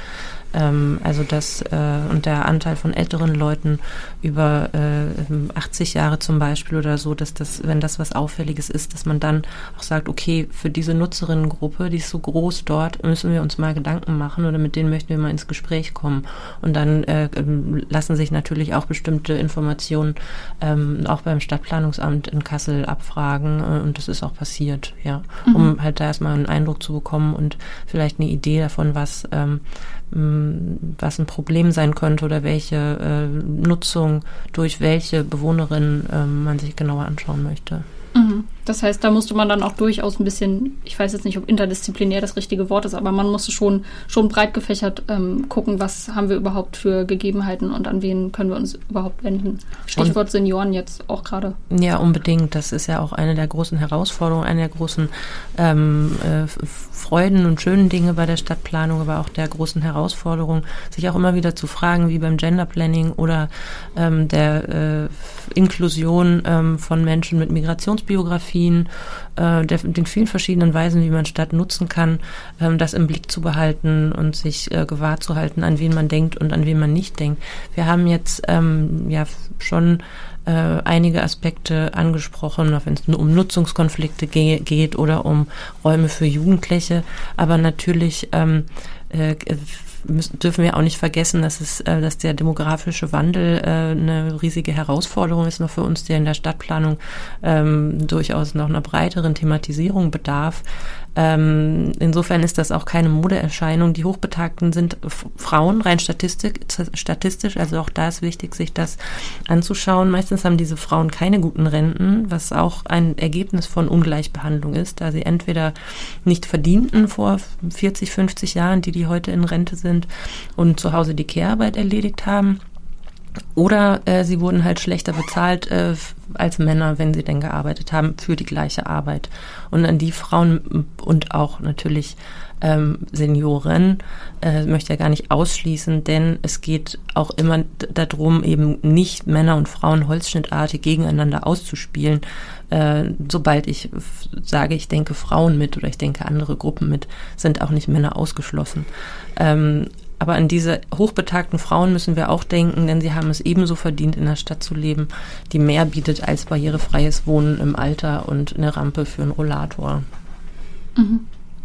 Ähm, also das äh, und der Anteil von älteren Leuten über äh, 80 Jahre zum Beispiel oder so, dass das, wenn das was Auffälliges ist, dass man dann auch sagt, okay, für diese Nutzerinnengruppe, die ist so groß dort, müssen wir uns mal Gedanken machen oder mit denen möchten wir mal ins Gespräch kommen. Und dann äh, lassen sich natürlich auch bestimmte Informationen ähm, auch beim Stadtplanungsamt in Kassel abfragen äh, und das ist auch passiert, ja, mhm. um halt da erstmal einen Eindruck zu bekommen und vielleicht eine Idee davon, was ähm, was ein Problem sein könnte oder welche äh, Nutzung durch welche Bewohnerin äh, man sich genauer anschauen möchte. Mhm. Das heißt, da musste man dann auch durchaus ein bisschen, ich weiß jetzt nicht, ob interdisziplinär das richtige Wort ist, aber man musste schon, schon breit gefächert ähm, gucken, was haben wir überhaupt für Gegebenheiten und an wen können wir uns überhaupt wenden. Stichwort und, Senioren jetzt auch gerade. Ja, unbedingt. Das ist ja auch eine der großen Herausforderungen, eine der großen ähm, äh, Freuden und schönen Dinge bei der Stadtplanung, aber auch der großen Herausforderung, sich auch immer wieder zu fragen, wie beim Gender Planning oder ähm, der äh, Inklusion ähm, von Menschen mit Migrationsbiografien, äh, der, den vielen verschiedenen Weisen, wie man Stadt nutzen kann, ähm, das im Blick zu behalten und sich äh, gewahr zu halten, an wen man denkt und an wen man nicht denkt. Wir haben jetzt ähm, ja schon äh, einige Aspekte angesprochen, wenn es nur um Nutzungskonflikte ge geht oder um Räume für Jugendliche. Aber natürlich ähm, äh, müssen, dürfen wir auch nicht vergessen, dass es, äh, dass der demografische Wandel äh, eine riesige Herausforderung ist, noch für uns, der in der Stadtplanung ähm, durchaus noch einer breiteren Thematisierung bedarf. Ähm, insofern ist das auch keine Modeerscheinung. Die Hochbetagten sind Frauen, rein Statistik, statistisch. Also auch da ist wichtig, sich das anzuschauen. Meistens haben diese Frauen keine guten Renten, was auch ein Ergebnis von Ungleichbehandlung ist, da sie entweder nicht verdienten vor 40, 50 Jahren, die die heute in Rente sind und zu Hause die Kehrarbeit erledigt haben oder äh, sie wurden halt schlechter bezahlt äh, als Männer, wenn sie denn gearbeitet haben, für die gleiche Arbeit. Und an die Frauen und auch natürlich ähm, Senioren äh, möchte ja gar nicht ausschließen, denn es geht auch immer darum, eben nicht Männer und Frauen holzschnittartig gegeneinander auszuspielen. Äh, sobald ich sage, ich denke Frauen mit oder ich denke andere Gruppen mit, sind auch nicht Männer ausgeschlossen. Ähm, aber an diese hochbetagten Frauen müssen wir auch denken, denn sie haben es ebenso verdient, in einer Stadt zu leben, die mehr bietet als barrierefreies Wohnen im Alter und eine Rampe für einen Rollator. Mhm.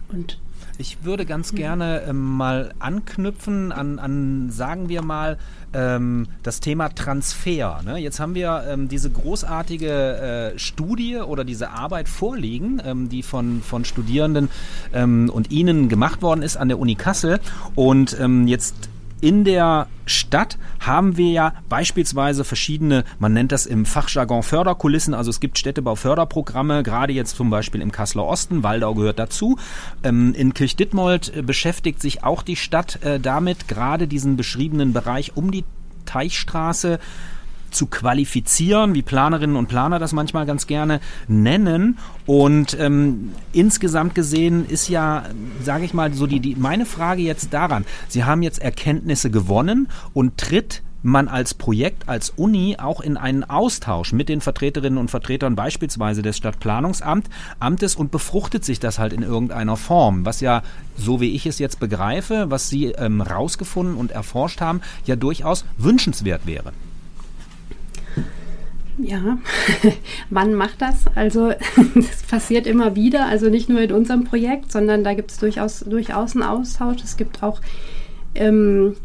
Und ich würde ganz gerne ähm, mal anknüpfen an, an, sagen wir mal, ähm, das Thema Transfer. Ne? Jetzt haben wir ähm, diese großartige äh, Studie oder diese Arbeit vorliegen, ähm, die von, von Studierenden ähm, und Ihnen gemacht worden ist an der Uni Kassel. Und ähm, jetzt in der Stadt haben wir ja beispielsweise verschiedene, man nennt das im Fachjargon Förderkulissen, also es gibt Städtebauförderprogramme, gerade jetzt zum Beispiel im Kasseler Osten, Waldau gehört dazu. Ähm, in Kirchdittmold äh, beschäftigt sich auch die Stadt äh, damit, gerade diesen beschriebenen Bereich um die Teichstraße zu qualifizieren, wie Planerinnen und Planer das manchmal ganz gerne nennen. Und ähm, insgesamt gesehen ist ja, sage ich mal, so die, die meine Frage jetzt daran. Sie haben jetzt Erkenntnisse gewonnen und tritt man als Projekt, als Uni auch in einen Austausch mit den Vertreterinnen und Vertretern beispielsweise des Stadtplanungsamtes und befruchtet sich das halt in irgendeiner Form, was ja, so wie ich es jetzt begreife, was Sie ähm, rausgefunden und erforscht haben, ja durchaus wünschenswert wäre. Ja, <laughs> wann macht das? Also <laughs> das passiert immer wieder, also nicht nur in unserem Projekt, sondern da gibt es durchaus, durchaus einen Austausch. Es gibt auch ähm,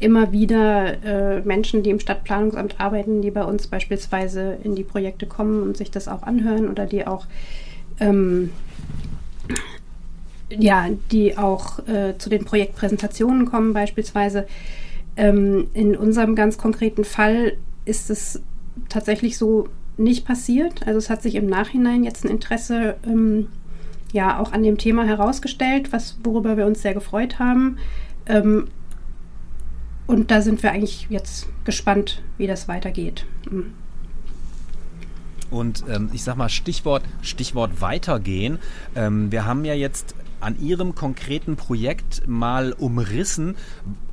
immer wieder äh, Menschen, die im Stadtplanungsamt arbeiten, die bei uns beispielsweise in die Projekte kommen und sich das auch anhören oder die auch ähm, ja, die auch äh, zu den Projektpräsentationen kommen beispielsweise. Ähm, in unserem ganz konkreten Fall ist es tatsächlich so nicht passiert. Also es hat sich im Nachhinein jetzt ein Interesse ähm, ja auch an dem Thema herausgestellt, was, worüber wir uns sehr gefreut haben. Ähm, und da sind wir eigentlich jetzt gespannt, wie das weitergeht. Mhm. Und ähm, ich sag mal, Stichwort, Stichwort weitergehen. Ähm, wir haben ja jetzt an Ihrem konkreten Projekt mal umrissen,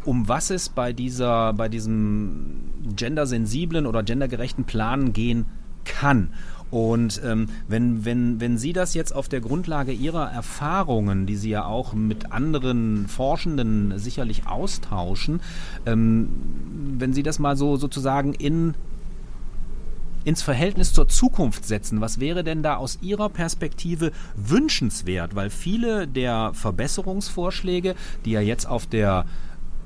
um was es bei dieser, bei diesem gendersensiblen oder gendergerechten Plan gehen kann. Und ähm, wenn, wenn, wenn Sie das jetzt auf der Grundlage Ihrer Erfahrungen, die Sie ja auch mit anderen Forschenden sicherlich austauschen, ähm, wenn Sie das mal so sozusagen in ins Verhältnis zur Zukunft setzen. Was wäre denn da aus Ihrer Perspektive wünschenswert? Weil viele der Verbesserungsvorschläge, die ja jetzt auf der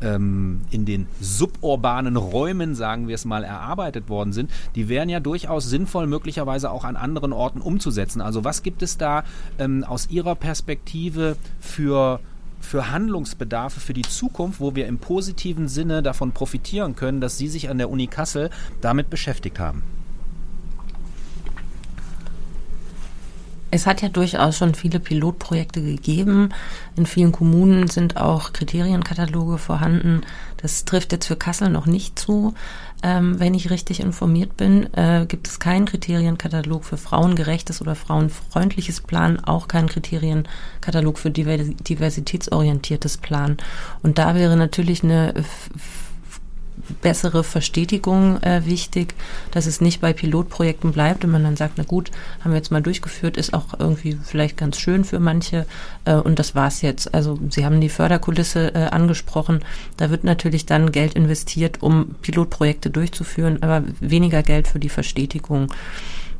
ähm, in den suburbanen Räumen, sagen wir es mal, erarbeitet worden sind, die wären ja durchaus sinnvoll, möglicherweise auch an anderen Orten umzusetzen. Also was gibt es da ähm, aus Ihrer Perspektive für für Handlungsbedarfe für die Zukunft, wo wir im positiven Sinne davon profitieren können, dass Sie sich an der Uni Kassel damit beschäftigt haben? Es hat ja durchaus schon viele Pilotprojekte gegeben. In vielen Kommunen sind auch Kriterienkataloge vorhanden. Das trifft jetzt für Kassel noch nicht zu. Ähm, wenn ich richtig informiert bin, äh, gibt es keinen Kriterienkatalog für frauengerechtes oder frauenfreundliches Plan, auch keinen Kriterienkatalog für diversitätsorientiertes Plan. Und da wäre natürlich eine bessere Verstetigung äh, wichtig, dass es nicht bei Pilotprojekten bleibt und man dann sagt, na gut, haben wir jetzt mal durchgeführt, ist auch irgendwie vielleicht ganz schön für manche äh, und das war's jetzt. Also Sie haben die Förderkulisse äh, angesprochen, da wird natürlich dann Geld investiert, um Pilotprojekte durchzuführen, aber weniger Geld für die Verstetigung.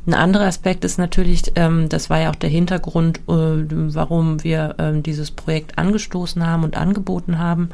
Ein anderer Aspekt ist natürlich, ähm, das war ja auch der Hintergrund, äh, warum wir äh, dieses Projekt angestoßen haben und angeboten haben,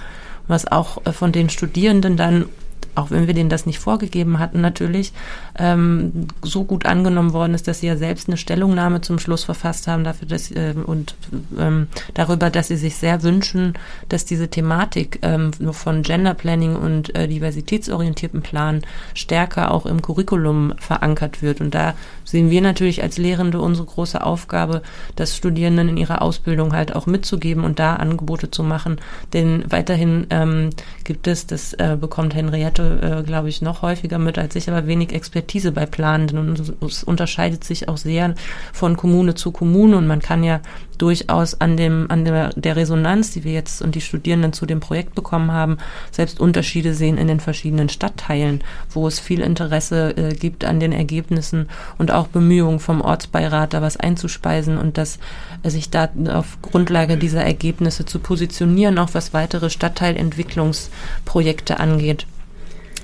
was auch äh, von den Studierenden dann auch wenn wir denen das nicht vorgegeben hatten, natürlich ähm, so gut angenommen worden ist, dass sie ja selbst eine Stellungnahme zum Schluss verfasst haben dafür, dass äh, und ähm, darüber, dass sie sich sehr wünschen, dass diese Thematik ähm, von Gender Planning und äh, diversitätsorientierten Plan stärker auch im Curriculum verankert wird. Und da sehen wir natürlich als Lehrende unsere große Aufgabe, das Studierenden in ihrer Ausbildung halt auch mitzugeben und da Angebote zu machen. Denn weiterhin ähm, gibt es, das äh, bekommt Henriette, äh, glaube ich, noch häufiger mit als ich, aber wenig Expertise bei Planenden und es unterscheidet sich auch sehr von Kommune zu Kommune und man kann ja durchaus an dem, an der, der Resonanz, die wir jetzt und die Studierenden zu dem Projekt bekommen haben, selbst Unterschiede sehen in den verschiedenen Stadtteilen, wo es viel Interesse äh, gibt an den Ergebnissen und auch Bemühungen vom Ortsbeirat, da was einzuspeisen und das äh, sich da auf Grundlage dieser Ergebnisse zu positionieren, auch was weitere Stadtteilentwicklungsprojekte angeht.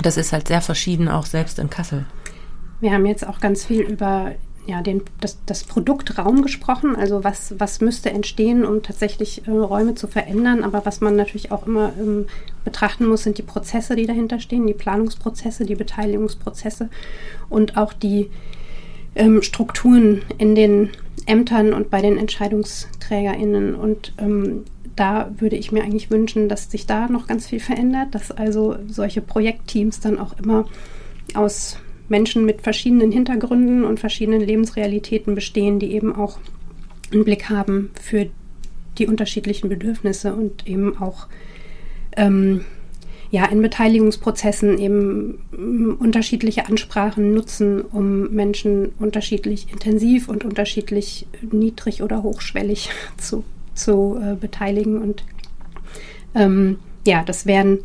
Das ist halt sehr verschieden, auch selbst in Kassel. Wir haben jetzt auch ganz viel über ja, den, das, das Produkt gesprochen, also was, was müsste entstehen, um tatsächlich äh, Räume zu verändern. Aber was man natürlich auch immer ähm, betrachten muss, sind die Prozesse, die dahinter stehen, die Planungsprozesse, die Beteiligungsprozesse und auch die ähm, Strukturen in den Ämtern und bei den EntscheidungsträgerInnen. Und ähm, da würde ich mir eigentlich wünschen, dass sich da noch ganz viel verändert, dass also solche Projektteams dann auch immer aus Menschen mit verschiedenen Hintergründen und verschiedenen Lebensrealitäten bestehen, die eben auch einen Blick haben für die unterschiedlichen Bedürfnisse und eben auch ähm, ja, in Beteiligungsprozessen eben mm, unterschiedliche Ansprachen nutzen, um Menschen unterschiedlich intensiv und unterschiedlich niedrig oder hochschwellig <laughs> zu, zu äh, beteiligen. Und ähm, ja, das wären,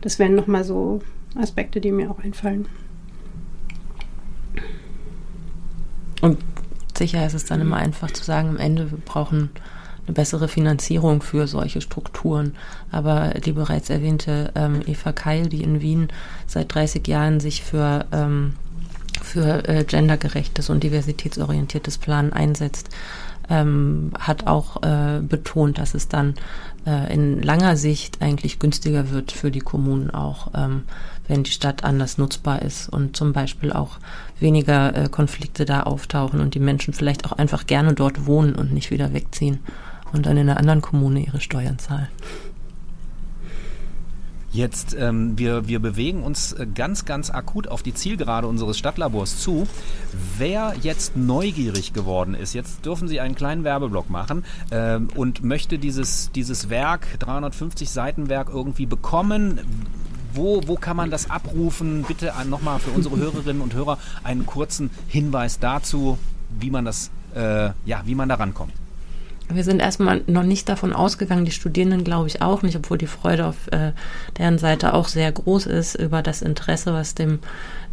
das wären nochmal so Aspekte, die mir auch einfallen. Und sicher ist es dann immer einfach zu sagen, am Ende, wir brauchen eine bessere Finanzierung für solche Strukturen. Aber die bereits erwähnte ähm, Eva Keil, die in Wien seit 30 Jahren sich für, ähm, für äh, gendergerechtes und diversitätsorientiertes Planen einsetzt, ähm, hat auch äh, betont, dass es dann äh, in langer Sicht eigentlich günstiger wird für die Kommunen auch, ähm, wenn die Stadt anders nutzbar ist und zum Beispiel auch weniger äh, Konflikte da auftauchen und die Menschen vielleicht auch einfach gerne dort wohnen und nicht wieder wegziehen und dann in einer anderen Kommune ihre Steuern zahlen. Jetzt, ähm, wir, wir bewegen uns äh, ganz, ganz akut auf die Zielgerade unseres Stadtlabors zu. Wer jetzt neugierig geworden ist, jetzt dürfen Sie einen kleinen Werbeblock machen ähm, und möchte dieses, dieses Werk, 350 Seiten Werk irgendwie bekommen. Wo, wo kann man das abrufen? Bitte nochmal für unsere Hörerinnen und Hörer einen kurzen Hinweis dazu, wie man das, äh, ja, wie man da rankommt wir sind erstmal noch nicht davon ausgegangen, die Studierenden glaube ich auch nicht, obwohl die Freude auf äh, deren Seite auch sehr groß ist über das Interesse, was dem,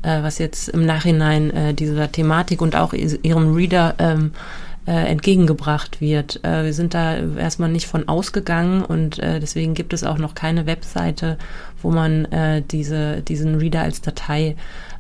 äh, was jetzt im Nachhinein äh, dieser Thematik und auch ihrem Reader ähm, äh, entgegengebracht wird. Äh, wir sind da erstmal nicht von ausgegangen und äh, deswegen gibt es auch noch keine Webseite, wo man diese, diesen Reader als Datei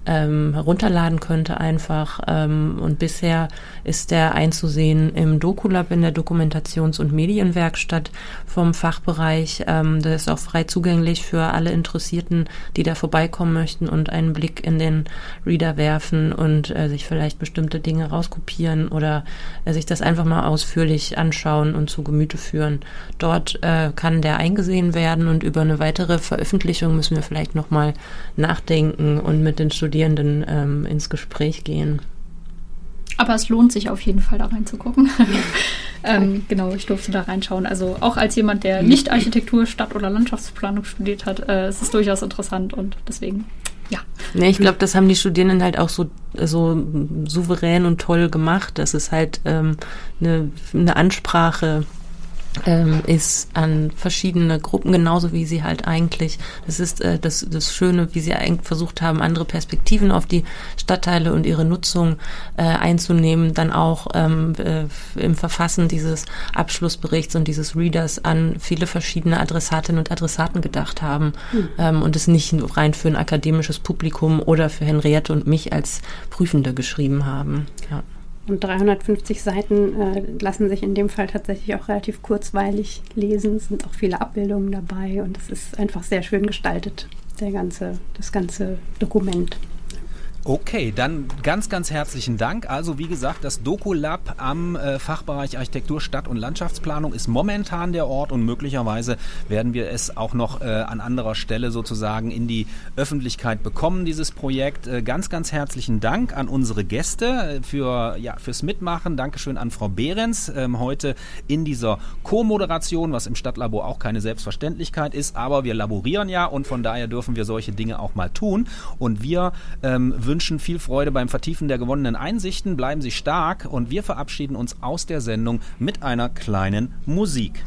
ähm, herunterladen könnte einfach. Ähm, und bisher ist der einzusehen im Dokulab in der Dokumentations- und Medienwerkstatt vom Fachbereich. Ähm, der ist auch frei zugänglich für alle Interessierten, die da vorbeikommen möchten und einen Blick in den Reader werfen und äh, sich vielleicht bestimmte Dinge rauskopieren oder äh, sich das einfach mal ausführlich anschauen und zu Gemüte führen. Dort äh, kann der eingesehen werden und über eine weitere Veröffentlichung müssen wir vielleicht nochmal nachdenken und mit den Studierenden ähm, ins Gespräch gehen. Aber es lohnt sich auf jeden Fall da reinzugucken. <laughs> <laughs> ähm, genau, ich durfte da reinschauen. Also auch als jemand, der nicht Architektur, Stadt- oder Landschaftsplanung studiert hat, äh, es ist durchaus interessant und deswegen ja. Nee, ich glaube, das haben die Studierenden halt auch so, so souverän und toll gemacht. Das ist halt ähm, eine, eine Ansprache ähm, ist an verschiedene Gruppen, genauso wie sie halt eigentlich, das ist äh, das, das Schöne, wie sie eigentlich versucht haben, andere Perspektiven auf die Stadtteile und ihre Nutzung äh, einzunehmen, dann auch ähm, äh, im Verfassen dieses Abschlussberichts und dieses Readers an viele verschiedene Adressatinnen und Adressaten gedacht haben mhm. ähm, und es nicht rein für ein akademisches Publikum oder für Henriette und mich als Prüfende geschrieben haben. Ja. Und 350 Seiten äh, lassen sich in dem Fall tatsächlich auch relativ kurzweilig lesen. Es sind auch viele Abbildungen dabei und es ist einfach sehr schön gestaltet, der ganze, das ganze Dokument. Okay, dann ganz, ganz herzlichen Dank. Also wie gesagt, das Doku-Lab am äh, Fachbereich Architektur, Stadt- und Landschaftsplanung ist momentan der Ort und möglicherweise werden wir es auch noch äh, an anderer Stelle sozusagen in die Öffentlichkeit bekommen, dieses Projekt. Äh, ganz, ganz herzlichen Dank an unsere Gäste äh, für, ja, fürs Mitmachen. Dankeschön an Frau Behrens ähm, heute in dieser Co-Moderation, was im Stadtlabor auch keine Selbstverständlichkeit ist, aber wir laborieren ja und von daher dürfen wir solche Dinge auch mal tun. Und wir ähm, wünschen wünschen viel Freude beim Vertiefen der gewonnenen Einsichten, bleiben Sie stark und wir verabschieden uns aus der Sendung mit einer kleinen Musik.